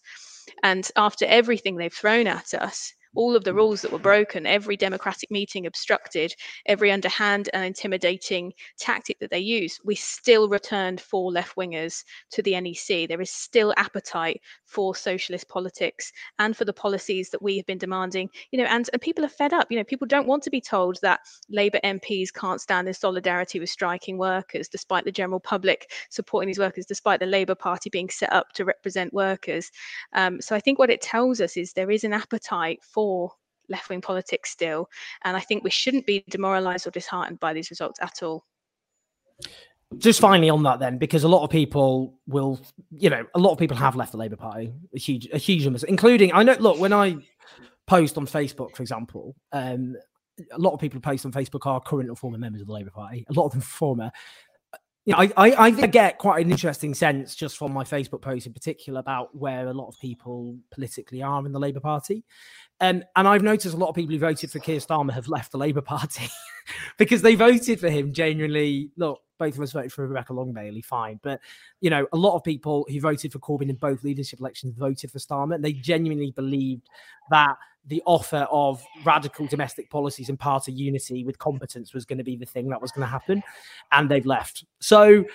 And after everything they've thrown at us, all of the rules that were broken, every democratic meeting obstructed, every underhand and intimidating tactic that they used, we still returned four left wingers to the NEC. There is still appetite for socialist politics and for the policies that we have been demanding. You know, and, and people are fed up. You know, people don't want to be told that Labour MPs can't stand in solidarity with striking workers, despite the general public supporting these workers, despite the Labour Party being set up to represent workers. Um, so I think what it tells us is there is an appetite for left wing politics still. And I think we shouldn't be demoralized or disheartened by these results at all. Just finally on that, then, because a lot of people will, you know, a lot of people have left the Labour Party, a huge, a huge number, including I know. Look, when I post on Facebook, for example, um, a lot of people who post on Facebook are current or former members of the Labour Party. A lot of them former. You know, I, I, I get quite an interesting sense just from my Facebook post in particular about where a lot of people politically are in the Labour Party. Um, and I've noticed a lot of people who voted for Keir Starmer have left the Labour Party because they voted for him genuinely. Look, both of us voted for Rebecca Long Bailey, fine. But, you know, a lot of people who voted for Corbyn in both leadership elections voted for Starmer. And they genuinely believed that the offer of radical domestic policies and party unity with competence was going to be the thing that was going to happen. And they've left. So,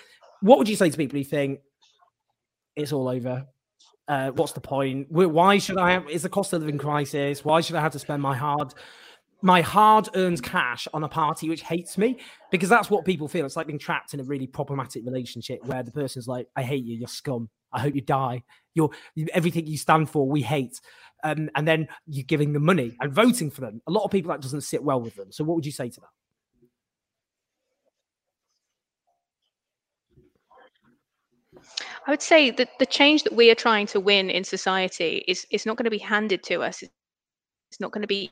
what would you say to people who think it's all over? Uh, what's the point? Why should I have? Is the cost of living crisis? Why should I have to spend my hard, my hard-earned cash on a party which hates me? Because that's what people feel. It's like being trapped in a really problematic relationship where the person's like, "I hate you. You're scum. I hope you die. You're everything you stand for. We hate." Um, and then you're giving them money and voting for them. A lot of people that doesn't sit well with them. So, what would you say to that? I would say that the change that we are trying to win in society is is not going to be handed to us. It's not going to be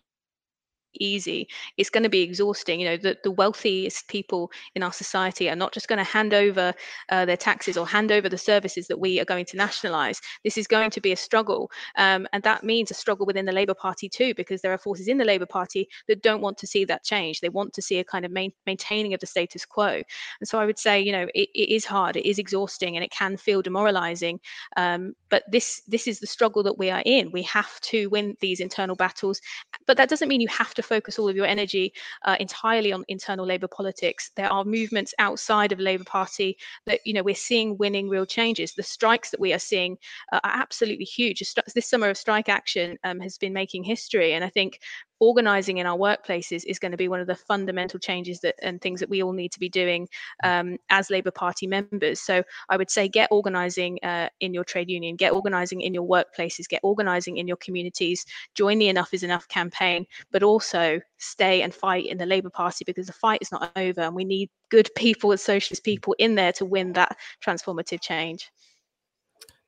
easy. It's going to be exhausting you know the, the wealthiest people in our society are not just going to hand over uh, their taxes or hand over the services that we are going to nationalize. This is going to be a struggle um, and that means a struggle within the labour party too because there are forces in the labour party that don't want to see that change. They want to see a kind of main, maintaining of the status quo. And so i would say you know it, it is hard it is exhausting and it can feel demoralizing um, but this this is the struggle that we are in. We have to win these internal battles but that doesn't mean you have to to focus all of your energy uh, entirely on internal Labour politics. There are movements outside of Labour Party that you know we're seeing winning real changes. The strikes that we are seeing uh, are absolutely huge. This summer of strike action um, has been making history, and I think organizing in our workplaces is going to be one of the fundamental changes that and things that we all need to be doing um, as Labour Party members. So I would say get organizing uh, in your trade union, get organizing in your workplaces, get organizing in your communities, join the Enough is Enough campaign, but also stay and fight in the Labour Party because the fight is not over and we need good people socialist people in there to win that transformative change.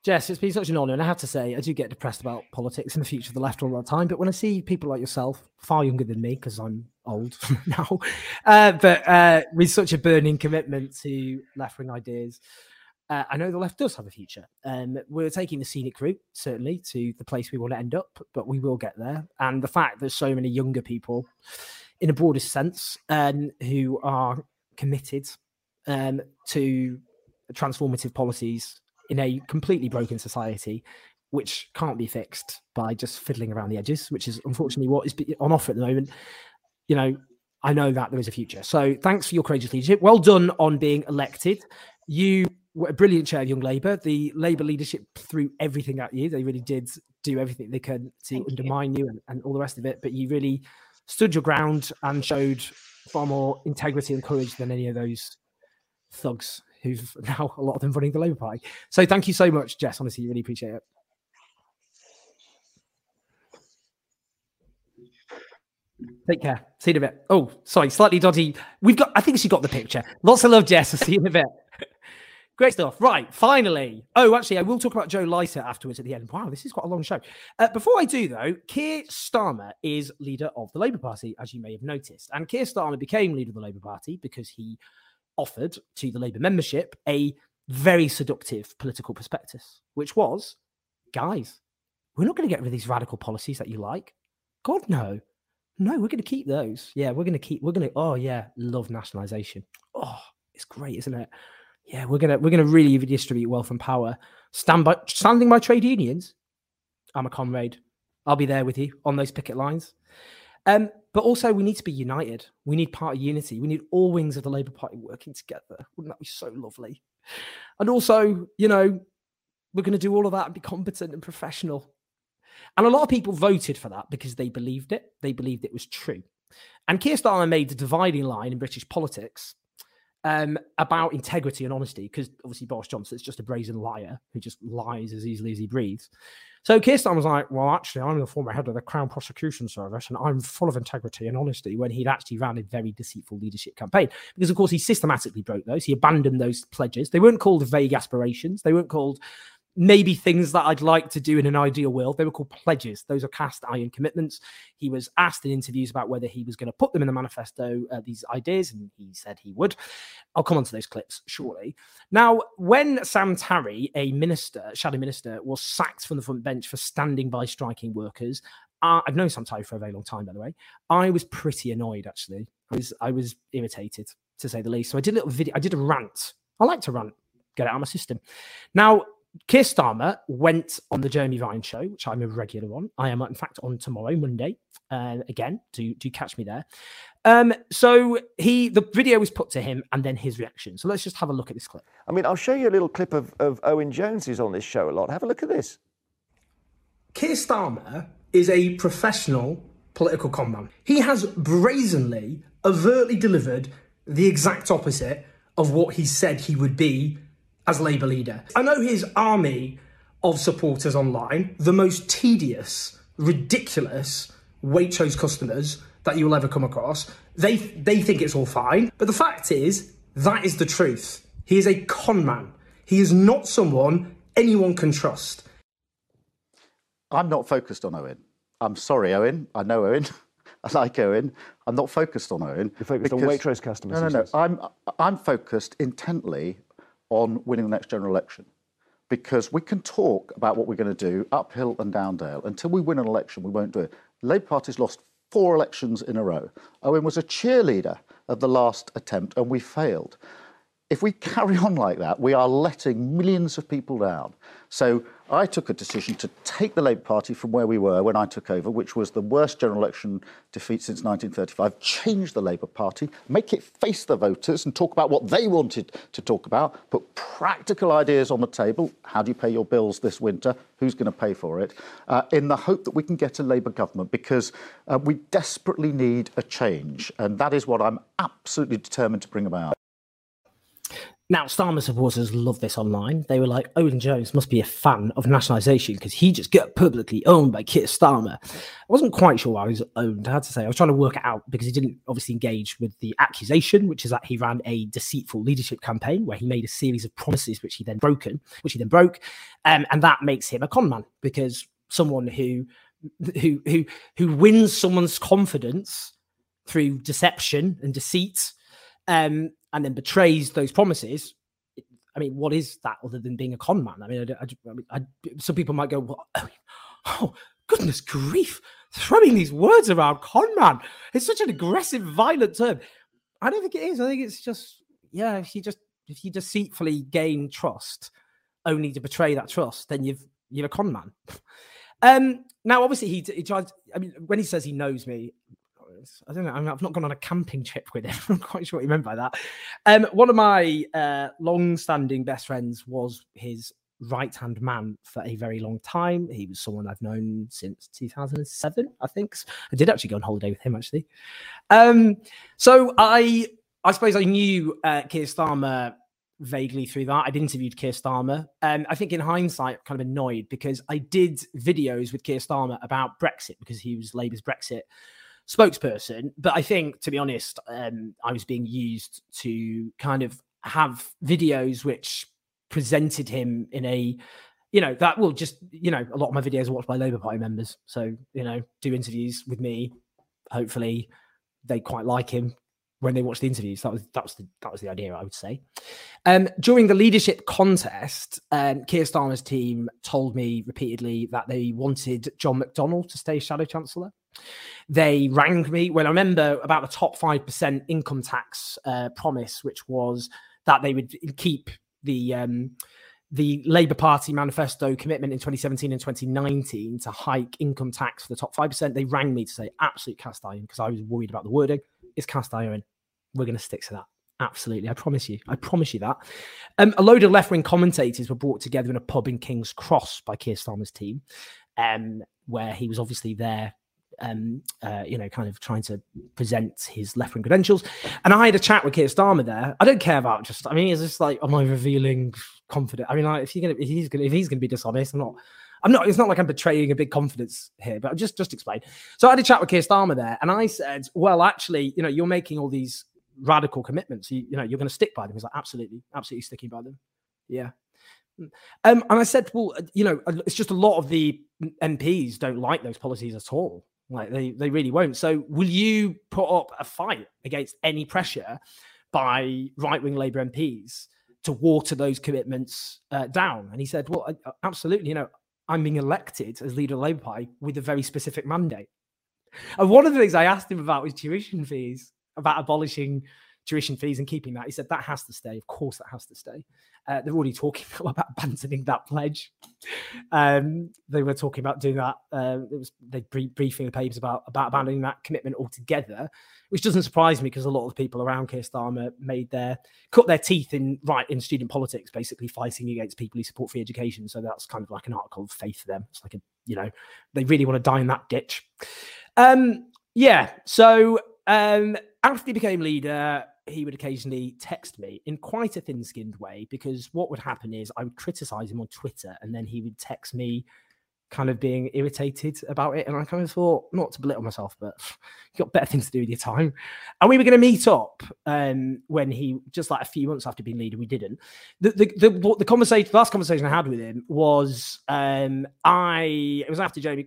Jess, it's been such an honour, and I have to say, I do get depressed about politics and the future of the left all the time. But when I see people like yourself, far younger than me, because I'm old now, uh, but uh, with such a burning commitment to left wing ideas, uh, I know the left does have a future. Um, we're taking the scenic route, certainly, to the place we want to end up, but we will get there. And the fact that so many younger people in a broader sense, um, who are committed um, to transformative policies in a completely broken society, which can't be fixed by just fiddling around the edges, which is unfortunately what is on offer at the moment. You know, I know that there is a future. So thanks for your courageous leadership. Well done on being elected. You were a brilliant chair of Young Labour. The Labour leadership threw everything at you. They really did do everything they could to Thank undermine you, you and, and all the rest of it. But you really stood your ground and showed far more integrity and courage than any of those thugs who've now a lot of them running the Labour Party. So thank you so much, Jess. Honestly, you really appreciate it. Take care. See you in a bit. Oh, sorry, slightly dodgy. We've got. I think she got the picture. Lots of love, Jess. See you in a bit. Great stuff. Right, finally. Oh, actually, I will talk about Joe Lycett afterwards at the end. Wow, this is quite a long show. Uh, before I do, though, Keir Starmer is leader of the Labour Party, as you may have noticed. And Keir Starmer became leader of the Labour Party because he offered to the Labour membership a very seductive political prospectus, which was, guys, we're not going to get rid of these radical policies that you like. God, no. No, we're going to keep those. Yeah, we're going to keep, we're going to, oh, yeah, love nationalisation. Oh, it's great, isn't it? Yeah, we're gonna we're gonna really redistribute wealth and power. Stand by standing by trade unions. I'm a comrade. I'll be there with you on those picket lines. Um, but also we need to be united. We need party unity. We need all wings of the Labour Party working together. Wouldn't that be so lovely? And also, you know, we're going to do all of that and be competent and professional. And a lot of people voted for that because they believed it. They believed it was true. And Keir Starmer made the dividing line in British politics um, about integrity and honesty, because obviously Boris Johnson is just a brazen liar who just lies as easily as he breathes. So Keir Starmer was like, well, actually, I'm the former head of the Crown Prosecution Service and I'm full of integrity and honesty when he'd actually ran a very deceitful leadership campaign. Because, of course, he systematically broke those. He abandoned those pledges. They weren't called vague aspirations. They weren't called maybe things that I'd like to do in an ideal world. They were called pledges. Those are cast iron commitments. He was asked in interviews about whether he was going to put them in the manifesto, uh, these ideas, and he said he would. I'll come on to those clips shortly. Now, when Sam Tarry, a minister, shadow minister, was sacked from the front bench for standing by striking workers, uh, I've known Sam Tarry for a very long time, by the way. I was pretty annoyed, actually. I was, I was irritated, to say the least. So I did a little video. I did a rant. I like to rant get it out of my system. Now, Keir Starmer went on the Jeremy Vine show, which I'm a regular on. I am, in fact, on tomorrow, Monday. Uh, again, do do catch me there. Um, so he, the video was put to him, and then his reaction. So let's just have a look at this clip. I mean, I'll show you a little clip of, of Owen Jones, who's on this show a lot. Have a look at this. Keir Starmer is a professional political conman. He has brazenly, overtly delivered the exact opposite of what he said he would be as Labour leader. I know his army of supporters online, the most tedious, ridiculous Waitrose customers that you will ever come across. They they think it's all fine, but the fact is that is the truth. He is a con man. He is not someone anyone can trust. I'm not focused on Owen. I'm sorry, Owen. I know Owen. I like Owen. I'm not focused on Owen. You're focused because, on Waitrose customers. No, no, no. I'm I'm focused intently on winning the next general election. Because we can talk about what we're going to do uphill and down dale. Until we win an election, we won't do it. Labour Party's lost four elections in a row. Owen was a cheerleader of the last attempt, and we failed. If we carry on like that, we are letting millions of people down. So I took a decision to take the Labour Party from where we were when I took over, which was the worst general election defeat since 1935, change the Labour Party, make it face the voters and talk about what they wanted to talk about, put practical ideas on the table. How do you pay your bills this winter? Who's going to pay for it? Uh, in the hope that we can get a Labour government because uh, we desperately need a change. And that is what I'm absolutely determined to bring about. Now, Starmer supporters love this online. They were like, Owen Jones must be a fan of nationalisation because he just got publicly owned by Keir Starmer. I wasn't quite sure why he was owned, I had to say. I was trying to work it out because he didn't obviously engage with the accusation, which is that he ran a deceitful leadership campaign where he made a series of promises which he then broken, which he then broke. Um, and that makes him a con man because someone who who who who wins someone's confidence through deception and deceit um, and then betrays those promises, I mean, what is that other than being a con man? I mean, I, I, I, some people might go, well, oh, goodness grief, throwing these words around, con man. It's such an aggressive, violent term. I don't think it is. I think it's just, yeah, if you just if you deceitfully gain trust only to betray that trust, then you've you're a con man. Um, now, obviously, he, he tried. I mean, when he says he knows me, I don't know. I mean, I've not gone on a camping trip with him. I'm quite sure what you meant by that. Um, one of my uh, long-standing best friends was his right-hand man for a very long time. He was someone I've known since 2007, I think. I did actually go on holiday with him, actually. Um, so I, I suppose I knew uh, Keir Starmer vaguely through that. I'd interviewed Keir Starmer. Um, I think in hindsight, kind of annoyed because I did videos with Keir Starmer about Brexit because he was Labour's Brexit spokesperson. But I think, to be honest, um, I was being used to kind of have videos which presented him in a you know that will just you know a lot of my videos are watched by labour party members so you know do interviews with me hopefully they quite like him when they watch the interviews. That was that was the that was the idea, I would say. Um, during the leadership contest, um, Keir Starmer's team told me repeatedly that they wanted John McDonnell to stay shadow chancellor. They rang me when I remember about the top five percent income tax uh, promise, which was that they would keep the um, the Labour Party manifesto commitment in 2017 and 2019 to hike income tax for the top 5%, they rang me to say absolute cast iron because I was worried about the wording. It's cast iron we're going to stick to that. Absolutely. I promise you. I promise you that. Um, a load of left wing commentators were brought together in a pub in King's Cross by Keir Starmer's team, um, where he was obviously there, um, uh, you know, kind of trying to present his left wing credentials. And I had a chat with Keir Starmer there. I don't care about just, I mean, it's just like, am I revealing confidence? I mean, like, if, you're gonna, if he's going if he's to be dishonest, I'm not. I'm not. It's not like I'm betraying a big confidence here, but I'll just just explain. So I had a chat with Keir Starmer there, and I said, "Well, actually, you know, you're making all these radical commitments. You, you know, you're going to stick by them. He's like, absolutely, absolutely sticking by them. Yeah. Um, and I said, well, uh, you know, uh, it's just a lot of the MPs don't like those policies at all. Like they, they really won't. So will you put up a fight against any pressure by right wing Labour MPs to water those commitments uh, down? And he said, well, I, absolutely. You know, I'm being elected as leader of Labour Party with a very specific mandate. And one of the things I asked him about was tuition fees about abolishing tuition fees and keeping that. He said that has to stay. Of course, that has to stay. Uh, they're already talking about abandoning that pledge. Um, they were talking about doing that. Uh, it was they briefing the papers about about abandoning that commitment altogether, which doesn't surprise me because a lot of people around Keir Starmer made their cut their teeth in right in student politics, basically fighting against people who support free education. So that's kind of like an article of faith for them. It's like a you know they really want to die in that ditch. Um, yeah. So um, after he became leader, he would occasionally text me in quite a thin skinned way because what would happen is I would criticize him on Twitter and then he would text me kind of being irritated about it. And I kind of thought, not to belittle myself, but you got better things to do with your time. And we were going to meet up um, when he, just like a few months after being leader, we didn't. The, the, the, the conversation, the last conversation I had with him was um, I, it was after Jeremy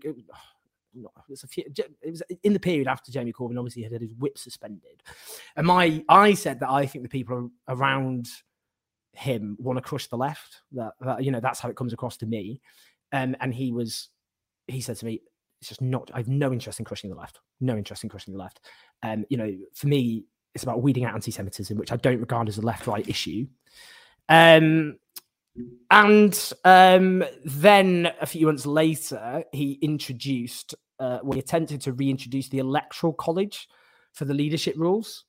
it few, it was in the period after Jeremy Corbyn obviously had had his whip suspended, and my I said that I think the people around him want to crush the left. That, that you know that's how it comes across to me, um, and he was he said to me, "It's just not. I have no interest in crushing the left. No interest in crushing the left. Um, you know, for me, it's about weeding out anti-Semitism, which I don't regard as a left-right issue." Um, and um, then a few months later, he introduced uh, we attempted to reintroduce the electoral college for the leadership rules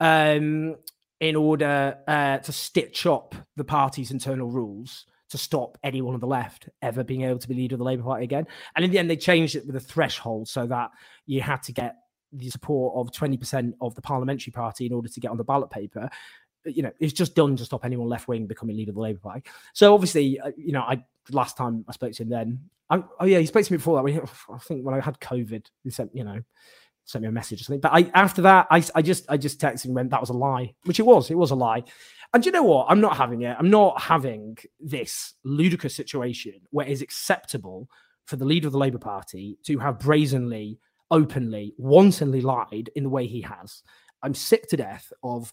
um, in order uh, to stitch up the party's internal rules to stop anyone on the left ever being able to be leader of the Labour Party again. And in the end, they changed it with a threshold so that you had to get the support of 20% of the parliamentary party in order to get on the ballot paper. You know, it's just done to stop anyone left wing becoming leader of the Labour Party. So obviously, uh, you know, I last time I spoke to him then, I, oh yeah, he spoke to me before that. I think when I had COVID, he sent you know sent me a message or something. But I after that, I, I just I just texted him when that was a lie, which it was. It was a lie. And you know what? I'm not having it. I'm not having this ludicrous situation where it is acceptable for the leader of the Labour Party to have brazenly, openly, wantonly lied in the way he has. I'm sick to death of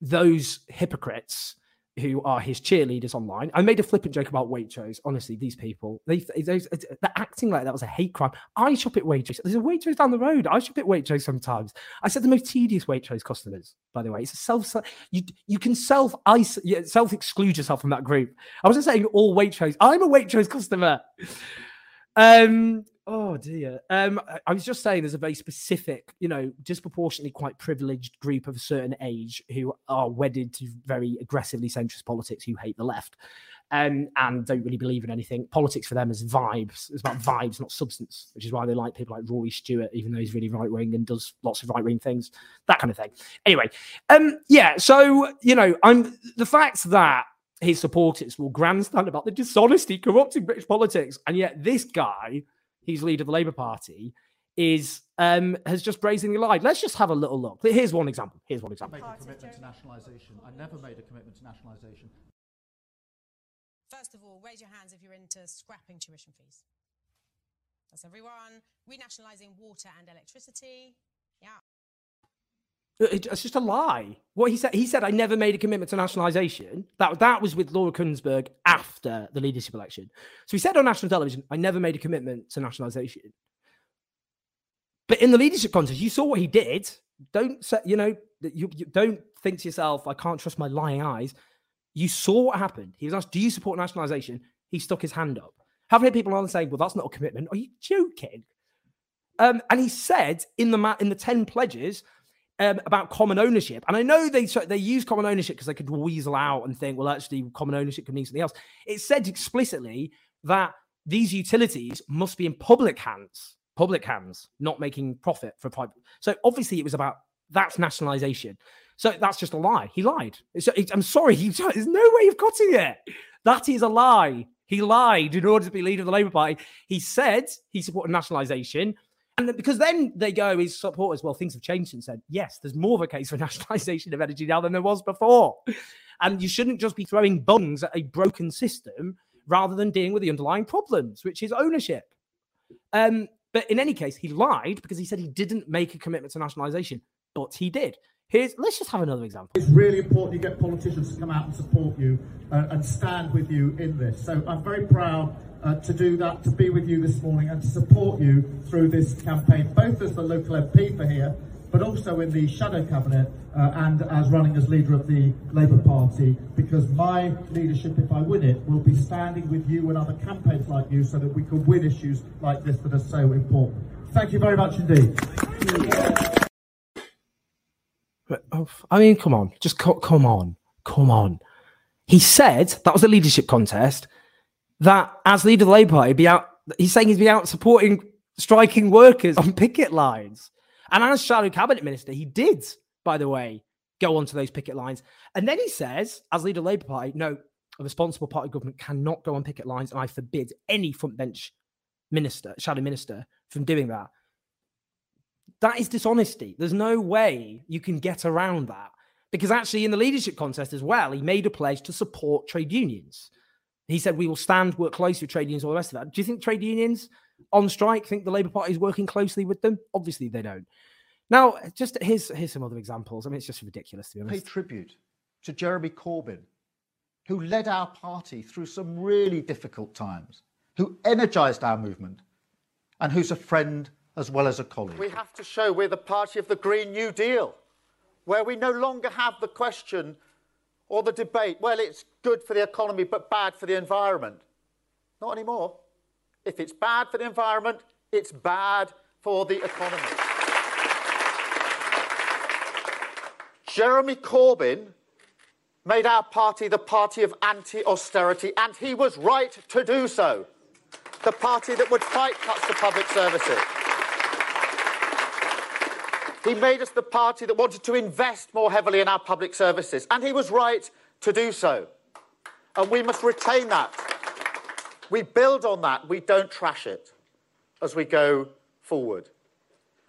those hypocrites who are his cheerleaders online. I made a flippant joke about Waitrose. Honestly, these people, they, they, they're acting like that was a hate crime. I shop at Waitrose. There's a Waitrose down the road. I shop at Waitrose sometimes. I said the most tedious Waitrose customers, by the way. It's a self, you, you can self self exclude yourself from that group. I wasn't saying all Waitrose. I'm a Waitrose customer. Um, Oh dear. Um, I was just saying there's a very specific, you know, disproportionately quite privileged group of a certain age who are wedded to very aggressively centrist politics who hate the left. Um, and don't really believe in anything. Politics for them is vibes. It's about vibes, not substance, which is why they like people like Rory Stewart, even though he's really right wing and does lots of right wing things, that kind of thing. Anyway, um, yeah. So you know, I'm the fact that his supporters will grandstand about the dishonesty corrupting British politics, and yet this guy he's leader of the Labour Party, is um, has just brazenly lied. Let's just have a little look. Here's one example. Here's one example. Made a commitment to nationalisation. I never made a commitment to nationalisation. First of all, raise your hands if you're into scrapping tuition fees. That's everyone. Renationalising water and electricity. Yeah. It's just a lie. What he said, he said, I never made a commitment to nationalisation. That that was with Laura Kuenssberg after the leadership election. So he said on national television, I never made a commitment to nationalisation. But in the leadership contest, you saw what he did. Don't say, you know, you, you don't think to yourself, I can't trust my lying eyes. You saw what happened. He was asked, Do you support nationalisation? He stuck his hand up. Have heard people on saying, Well, that's not a commitment. Are you joking? Um, and he said in the in the 10 pledges, um, about common ownership. And I know they they use common ownership because they could weasel out and think, well, actually, common ownership could mean something else. It said explicitly that these utilities must be in public hands, public hands, not making profit for private. So obviously, it was about that's nationalisation. So that's just a lie. He lied. It's, it's, I'm sorry. He, there's no way of cutting it. That is a lie. He lied in order to be leader of the Labour Party. He said he supported nationalisation. And because then they go, his supporters, well, things have changed and said, yes, there's more of a case for nationalisation of energy now than there was before. And you shouldn't just be throwing bungs at a broken system rather than dealing with the underlying problems, which is ownership. Um, but in any case, he lied because he said he didn't make a commitment to nationalisation, but he did. Here's let's just have another example. It's really important you get politicians to come out and support you uh, and stand with you in this. So I'm very proud uh, to do that, to be with you this morning and to support you through this campaign, both as the local MP for here, but also in the shadow cabinet uh, and as running as leader of the Labour Party, because my leadership, if I win it, will be standing with you and other campaigns like you so that we can win issues like this that are so important. Thank you very much indeed. Oh, I mean, come on, just co- come on, come on. He said that was a leadership contest that as leader of the Labour Party, be out. He's saying he's be out supporting striking workers on picket lines. And as shadow cabinet minister, he did, by the way, go onto those picket lines. And then he says, as leader of the Labour Party, no, a responsible party government cannot go on picket lines, and I forbid any front bench minister, shadow minister, from doing that. That is dishonesty. There's no way you can get around that. Because actually, in the leadership contest as well, he made a pledge to support trade unions. He said, We will stand, work closely with trade unions, all the rest of that. Do you think trade unions on strike think the Labour Party is working closely with them? Obviously, they don't. Now, just here's, here's some other examples. I mean, it's just ridiculous, to be honest. Pay tribute to Jeremy Corbyn, who led our party through some really difficult times, who energised our movement, and who's a friend as well as a colleague. We have to show we're the party of the Green New Deal, where we no longer have the question or the debate, well, it's good for the economy but bad for the environment. Not anymore. If it's bad for the environment, it's bad for the economy. Jeremy Corbyn made our party the party of anti austerity, and he was right to do so. The party that would fight cuts to public services. He made us the party that wanted to invest more heavily in our public services, and he was right to do so. And we must retain that. We build on that, we don't trash it as we go forward.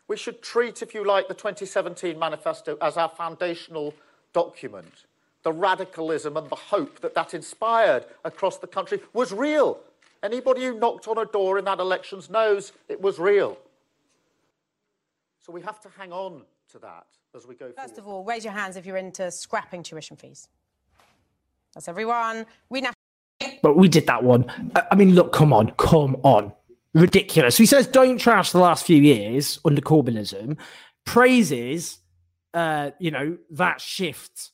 We should treat, if you like, the 2017 manifesto as our foundational document. The radicalism and the hope that that inspired across the country was real. Anybody who knocked on a door in that elections knows it was real. So we have to hang on to that as we go First forward. of all, raise your hands if you're into scrapping tuition fees. That's everyone. We now. But we did that one. I mean, look, come on, come on. Ridiculous. So he says, don't trash the last few years under Corbynism, praises, uh, you know, that shift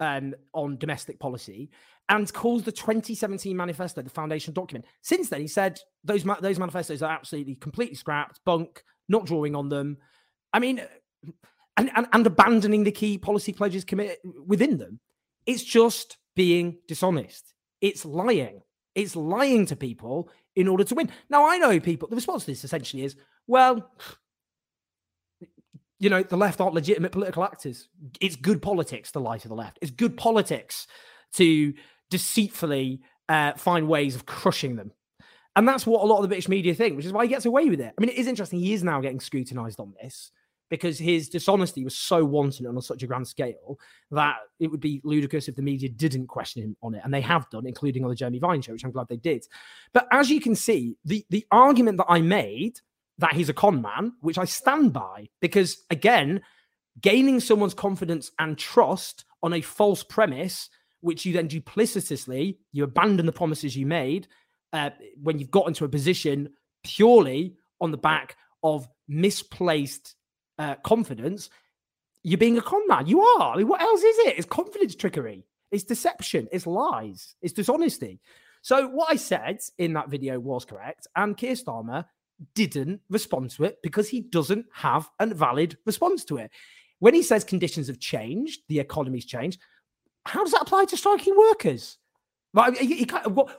um, on domestic policy and calls the 2017 manifesto the foundation document. Since then, he said those ma- those manifestos are absolutely completely scrapped, bunk, not drawing on them. I mean, and, and, and abandoning the key policy pledges committed within them. It's just being dishonest. It's lying. It's lying to people in order to win. Now, I know people, the response to this essentially is, well, you know, the left aren't legitimate political actors. It's good politics to lie to the left. It's good politics to deceitfully uh, find ways of crushing them. And that's what a lot of the British media think, which is why he gets away with it. I mean, it is interesting. He is now getting scrutinized on this because his dishonesty was so wanton and on such a grand scale that it would be ludicrous if the media didn't question him on it. And they have done, including on the Jeremy Vine show, which I'm glad they did. But as you can see, the, the argument that I made that he's a con man, which I stand by, because again, gaining someone's confidence and trust on a false premise, which you then duplicitously, you abandon the promises you made uh, when you've got into a position purely on the back of misplaced uh, confidence, you're being a con man. You are. I mean, what else is it? It's confidence trickery. It's deception. It's lies. It's dishonesty. So what I said in that video was correct, and Keir Starmer didn't respond to it because he doesn't have a valid response to it. When he says conditions have changed, the economy's changed, how does that apply to striking workers? Right? He, he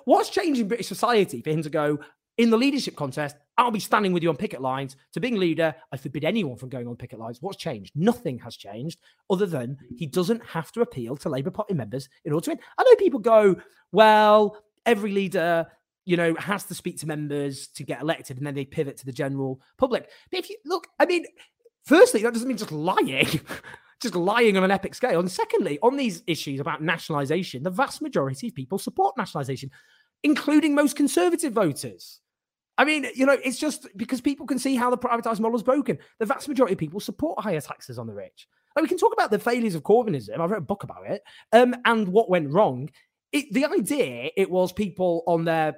what's changed in British society for him to go in the leadership contest? I'll be standing with you on picket lines. To being leader, I forbid anyone from going on picket lines. What's changed? Nothing has changed, other than he doesn't have to appeal to Labour Party members in order to win. I know people go, well, every leader you know, has to speak to members to get elected, and then they pivot to the general public. But if you look, I mean, firstly, that doesn't mean just lying, just lying on an epic scale. And secondly, on these issues about nationalisation, the vast majority of people support nationalisation, including most conservative voters. I mean, you know, it's just because people can see how the privatized model is broken. The vast majority of people support higher taxes on the rich. we can talk about the failures of Corbynism. I've read a book about it, um, and what went wrong it, the idea it was people on their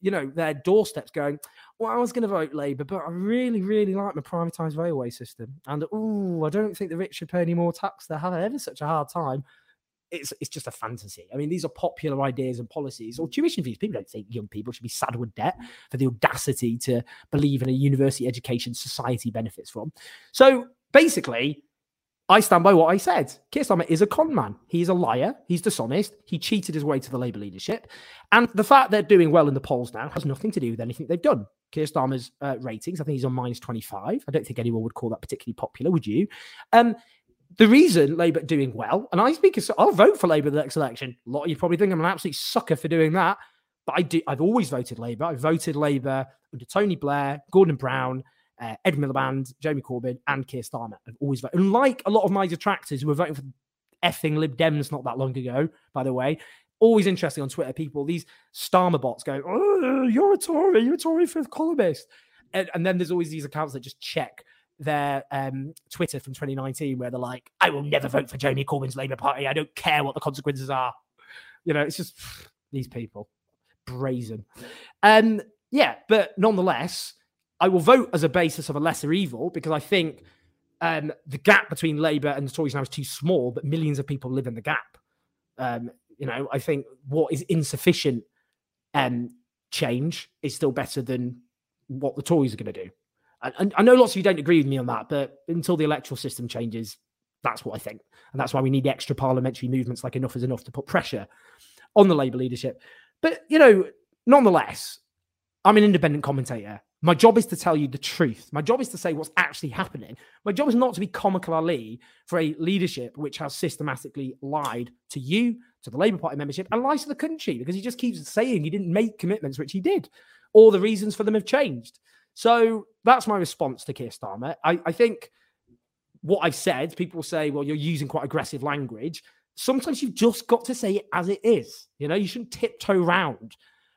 you know their doorsteps going well i was going to vote labour but i really really like my privatised railway system and oh i don't think the rich should pay any more tax they're having ever such a hard time it's it's just a fantasy. I mean, these are popular ideas and policies or tuition fees. People don't think young people should be saddled with debt for the audacity to believe in a university education society benefits from. So basically, I stand by what I said. Keir Starmer is a con man. He's a liar. He's dishonest. He cheated his way to the Labour leadership. And the fact they're doing well in the polls now has nothing to do with anything they've done. Keir Starmer's uh, ratings, I think he's on minus 25. I don't think anyone would call that particularly popular, would you? Um, the reason Labour doing well, and I speak, as, I'll vote for Labour the next election. A lot of you probably think I'm an absolute sucker for doing that, but I do. I've always voted Labour. I voted Labour under Tony Blair, Gordon Brown, uh, Ed Miliband, Jeremy Corbyn, and Keir Starmer I've always voted. And like a lot of my detractors who were voting for effing Lib Dems not that long ago, by the way, always interesting on Twitter. People, these Starmer bots going, "Oh, you're a Tory, you're a Tory fifth columnist," and, and then there's always these accounts that just check their um, Twitter from 2019 where they're like, "I will never vote for Jeremy Corbyn's Labour Party. I don't care what the consequences are." You know, it's just these people brazen. Um, yeah, but nonetheless, I will vote as a basis of a lesser evil because I think um, the gap between Labour and the Tories now is too small, but millions of people live in the gap. Um, you know, I think what is insufficient um, change is still better than what the Tories are going to do. And, I know lots of you don't agree with me on that, but until the electoral system changes, that's what I think. And that's why we need extra parliamentary movements like Enough is Enough to put pressure on the Labour leadership. But, you know, nonetheless, I'm an independent commentator. My job is to tell you the truth. My job is to say what's actually happening. My job is not to be comical Ali for a leadership which has systematically lied to you, to the Labour Party membership, and lies to the country because he just keeps saying he didn't make commitments, which he did. All the reasons for them have changed. So that's my response to Keir Starmer. I, I think what I've said, people say, well, you're using quite aggressive language. Sometimes you've just got to say it as it is. You know, you shouldn't tiptoe around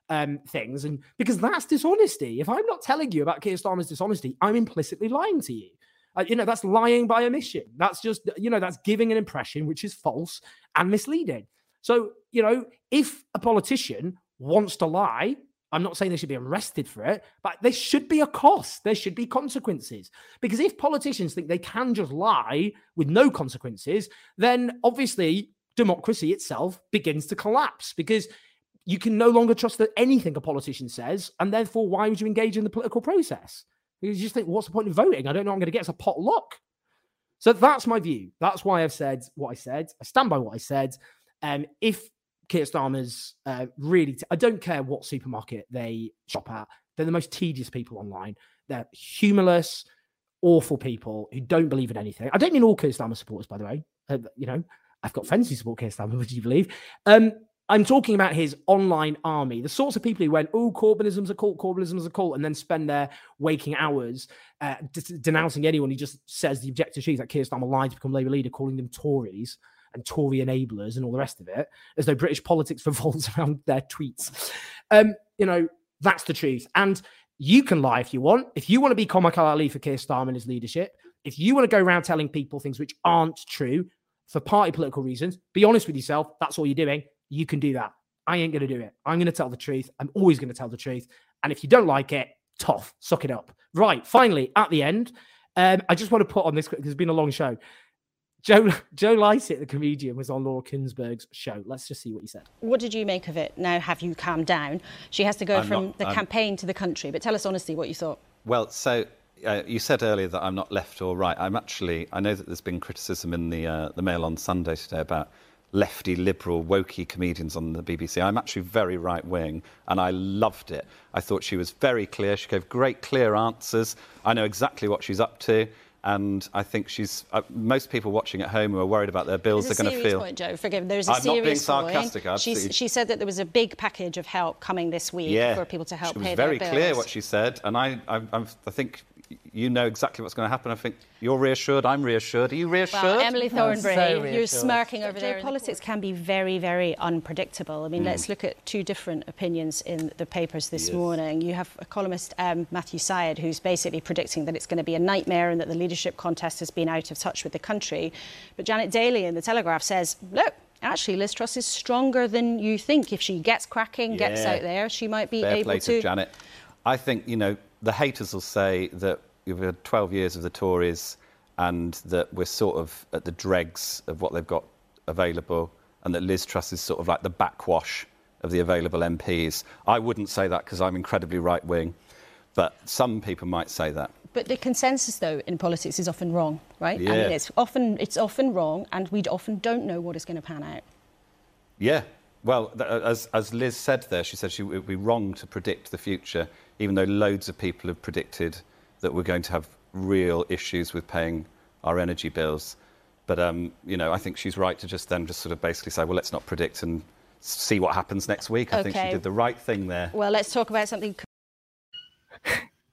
um, things, and because that's dishonesty. If I'm not telling you about Keir Starmer's dishonesty, I'm implicitly lying to you. Uh, you know, that's lying by omission. That's just, you know, that's giving an impression which is false and misleading. So, you know, if a politician wants to lie, I'm not saying they should be arrested for it, but there should be a cost. There should be consequences. Because if politicians think they can just lie with no consequences, then obviously democracy itself begins to collapse because you can no longer trust that anything a politician says. And therefore, why would you engage in the political process? Because you just think, what's the point of voting? I don't know I'm going to get. It's a pot luck. So that's my view. That's why I've said what I said. I stand by what I said. Um, if Keir Starmer's uh, really, t- I don't care what supermarket they shop at. They're the most tedious people online. They're humorless, awful people who don't believe in anything. I don't mean all Keir Starmer supporters, by the way. Uh, you know, I've got friends who support Keir Starmer, would you believe? Um, I'm talking about his online army, the sorts of people who went, oh, Corbynism's a cult, Corbynism's a cult, and then spend their waking hours uh, d- denouncing anyone who just says the objective truth that Keir Starmer lied to become Labour leader, calling them Tories and Tory enablers and all the rest of it, as though British politics revolves around their tweets. Um, you know, that's the truth. And you can lie if you want. If you want to be comical Ali for Keir Starmer and his leadership, if you want to go around telling people things which aren't true for party political reasons, be honest with yourself. That's all you're doing. You can do that. I ain't going to do it. I'm going to tell the truth. I'm always going to tell the truth. And if you don't like it, tough, suck it up. Right. Finally, at the end, um, I just want to put on this because it's been a long show. Joe Joe Lycett, the comedian, was on Laura Kuenssberg's show. Let's just see what he said. What did you make of it? Now have you calmed down? She has to go I'm from not- the I'm- campaign to the country. But tell us honestly what you thought. Well, so uh, you said earlier that I'm not left or right. I'm actually. I know that there's been criticism in the uh, the Mail on Sunday today about lefty, liberal, wokey comedians on the BBC. I'm actually very right wing, and I loved it. I thought she was very clear. She gave great, clear answers. I know exactly what she's up to. And I think she's. Uh, most people watching at home who are worried about their bills are going to feel. point, Joe. Forgive me. There's a I'm not serious being sarcastic, point. Absolutely. she said that there was a big package of help coming this week yeah, for people to help she was very clear what she said, and I, I, I think you know exactly what's going to happen. I think you're reassured. I'm reassured. Are you reassured? Well, Emily Thornberry, you're smirking over there. Politics can be very, very unpredictable. I mean, Mm. let's look at two different opinions in the papers this Yes. morning. You have a columnist, um, Matthew Syed, who's basically predicting that it's going to be a nightmare and that the leadership contest has been out of touch with the country. But Janet Daley in the Telegraph says, look. Actually, Liz Truss is stronger than you think. If she gets cracking, gets out there, she might be Fair able play to. to Janet. I think you know the haters will say that you've had 12 years of the Tories and that we're sort of at the dregs of what they've got available, and that Liz Truss is sort of like the backwash of the available MPs. I wouldn't say that because I'm incredibly right wing, but some people might say that. But the consensus, though, in politics is often wrong, right? I Yeah. mean, it's often it's often wrong, and we often don't know what is going to pan out. Yeah. Well, th- uh, as, as Liz said there, she said she, it would be wrong to predict the future, even though loads of people have predicted that we're going to have real issues with paying our energy bills. But, um, you know, I think she's right to just then just sort of basically say, well, let's not predict and see what happens next week. I think she did the right thing there. Well, let's talk about something.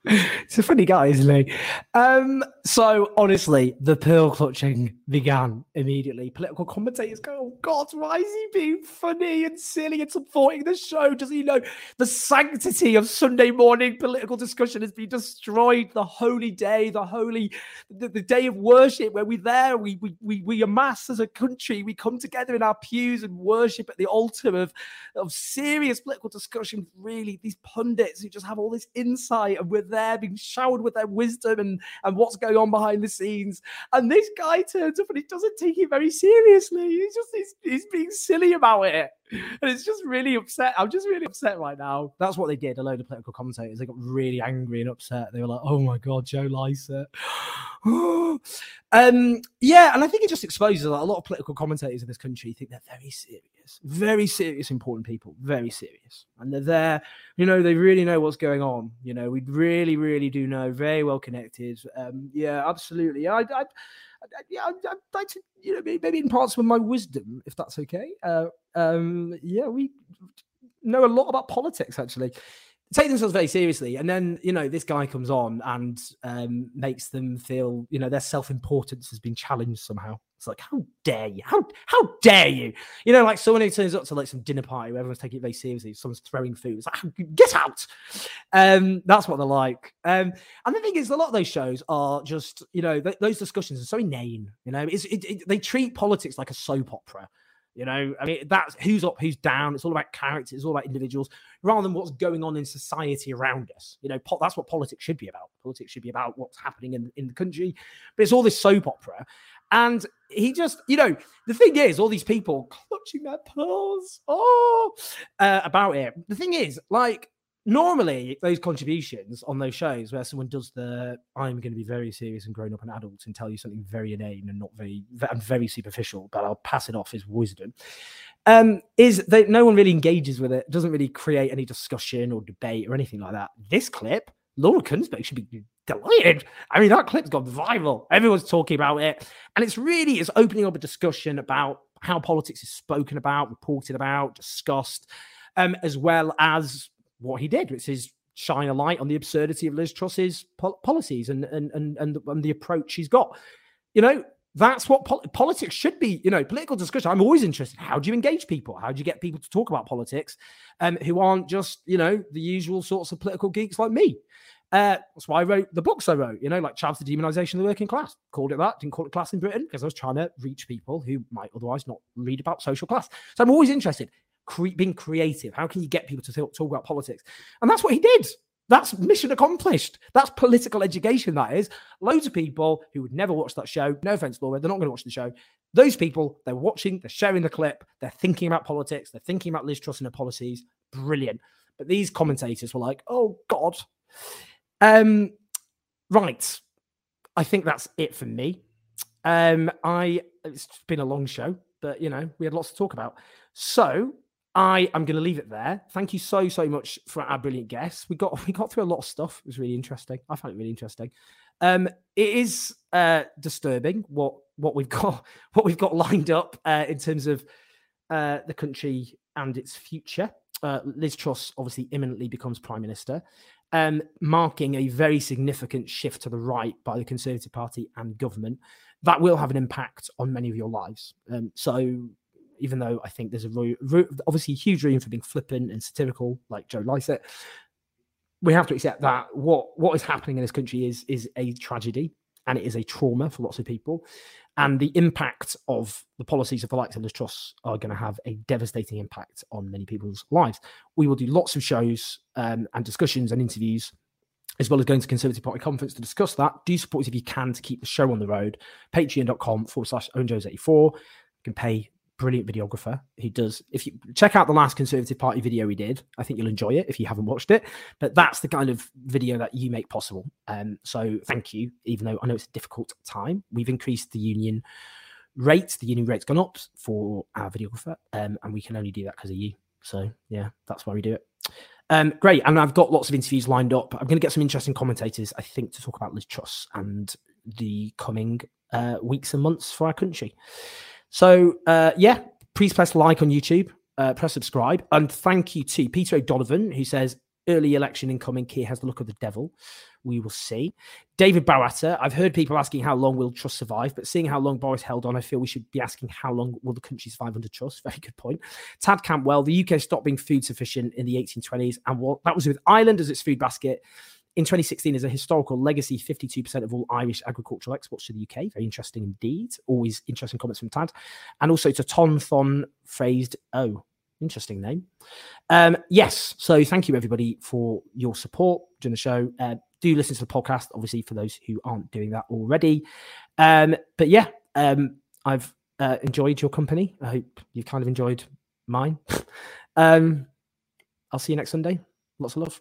He's a funny guy, isn't he? Um, so honestly, the pearl clutching began immediately. Political commentators go, "Oh God, why is he being funny and silly and supporting the show? Does he know the sanctity of Sunday morning political discussion has been destroyed? The holy day, the holy, the, the day of worship, where we there, we, we we we amass as a country, we come together in our pews and worship at the altar of of serious political discussion. Really, these pundits who just have all this insight, and we're there being showered with their wisdom and and what's going on behind the scenes. And this guy turns up and he doesn't take it very seriously. He's just he's, he's being silly about it, and it's just really upset. I'm just really upset right now. That's what they did. A load of political commentators they got really angry and upset. They were like, "Oh my god, Joe Lycett." um, yeah, and I think it just exposes that a lot of political commentators in this country think they're very serious, very serious, important people, very serious, and they're there. You know, they really know what's going on. You know, we really, really do know, very well connected. Um, yeah, absolutely. I, I yeah, I'd, like to, you know, maybe impart some of my wisdom, if that's okay. Uh, um, yeah, we know a lot about politics, actually. Take themselves very seriously, and then you know this guy comes on and um, makes them feel, you know, their self-importance has been challenged somehow. It's like, how dare you? How how dare you? You know, like someone who turns up to like some dinner party where everyone's taking it very seriously. Someone's throwing food. It's like, get out. Um, that's what they're like. Um, and the thing is, a lot of those shows are just, you know, th- those discussions are so inane. You know, it, it, they treat politics like a soap opera. You know, I mean, that's who's up, who's down. It's all about characters, It's all about individuals rather than what's going on in society around us. You know, po- that's what politics should be about. Politics should be about what's happening in, in the country. But it's all this soap opera. And he just, you know, the thing is, all these people clutching their pearls, oh, uh, about it. The thing is, like, normally those contributions on those shows where someone does the i'm going to be very serious and grown up and adult and tell you something very inane and not very and very superficial but i'll pass it off as wisdom um is that no one really engages with it doesn't really create any discussion or debate or anything like that this clip laura kuenssberg should be delighted i mean that clip's gone viral everyone's talking about it and it's really it's opening up a discussion about how politics is spoken about reported about discussed um, as well as what he did, which is shine a light on the absurdity of Liz Truss's po- policies and and and and the, and the approach she's got. You know, that's what pol- politics should be. You know, political discussion. I'm always interested. How do you engage people? How do you get people to talk about politics, um, who aren't just you know the usual sorts of political geeks like me? Uh, that's why I wrote the books I wrote, you know, like Chavs the Demonization of the Working Class. Called it that, didn't call it class in Britain because I was trying to reach people who might otherwise not read about social class. So I'm always interested cre- being creative. How can you get people to talk, talk about politics? And that's what he did. That's mission accomplished. That's political education. That is loads of people who would never watch that show. No offense, Laura, they're not going to watch the show. Those people, they're watching, they're sharing the clip, they're thinking about politics, they're thinking about Liz Truss and her policies. Brilliant. But these commentators were like, "Oh God." Um, right. I think that's it for me. Um, I it's been a long show, but you know we had lots to talk about. So I am going to leave it there. Thank you so so much for our brilliant guests. We got we got through a lot of stuff. It was really interesting. I found it really interesting. Um, it is uh, disturbing what what we've got what we've got lined up uh, in terms of uh, the country and its future. Uh, Liz Truss obviously imminently becomes prime minister, um, marking a very significant shift to the right by the Conservative Party and government. That will have an impact on many of your lives. Um, so even though I think there's a ro- ro- obviously huge room for being flippant and satirical, like Joe Lycett. We have to accept that what what is happening in this country is is a tragedy and it is a trauma for lots of people. And the impact of the policies of the likes of Liz Truss are going to have a devastating impact on many people's lives. We will do lots of shows um, and discussions and interviews as well as going to Conservative Party conference to discuss that. Do support us if you can to keep the show on the road. Patreon.com forward slash owenjones84. You can pay brilliant videographer. Who does if you check out the last conservative party video we did i think you'll enjoy it if you haven't watched it but that's the kind of video that you make possible. Um so thank you even though i know it's a difficult time. We've increased the union rate the union rate's gone up for our videographer um and we can only do that because of you. So yeah that's why we do it. Um, great, and I've got lots of interviews lined up. I'm going to get some interesting commentators, I think, to talk about Liz Truss and the coming uh, weeks and months for our country. So uh, yeah, please press like on YouTube, uh, press subscribe, and thank you to Peter O'Donovan who says early election incoming. Keir has the look of the devil. We will see. David Barata, I've heard people asking how long will Truss survive, but seeing how long Boris held on, I feel we should be asking how long will the country survive under. Very good point. Tad Campwell, the UK stopped being food sufficient in the 1820s, and what that was with Ireland as its food basket in 2016 as a historical legacy 52% of all irish agricultural exports to the uk very interesting indeed. Always interesting comments from tad. And also to ton thon phrased oh interesting name. Um yes so thank you everybody for your support during the show. Uh, do listen to the podcast obviously for those who aren't doing that already. Um but yeah um i've uh, enjoyed your company. I hope you've kind of enjoyed mine. Um i'll see you next sunday. Lots of love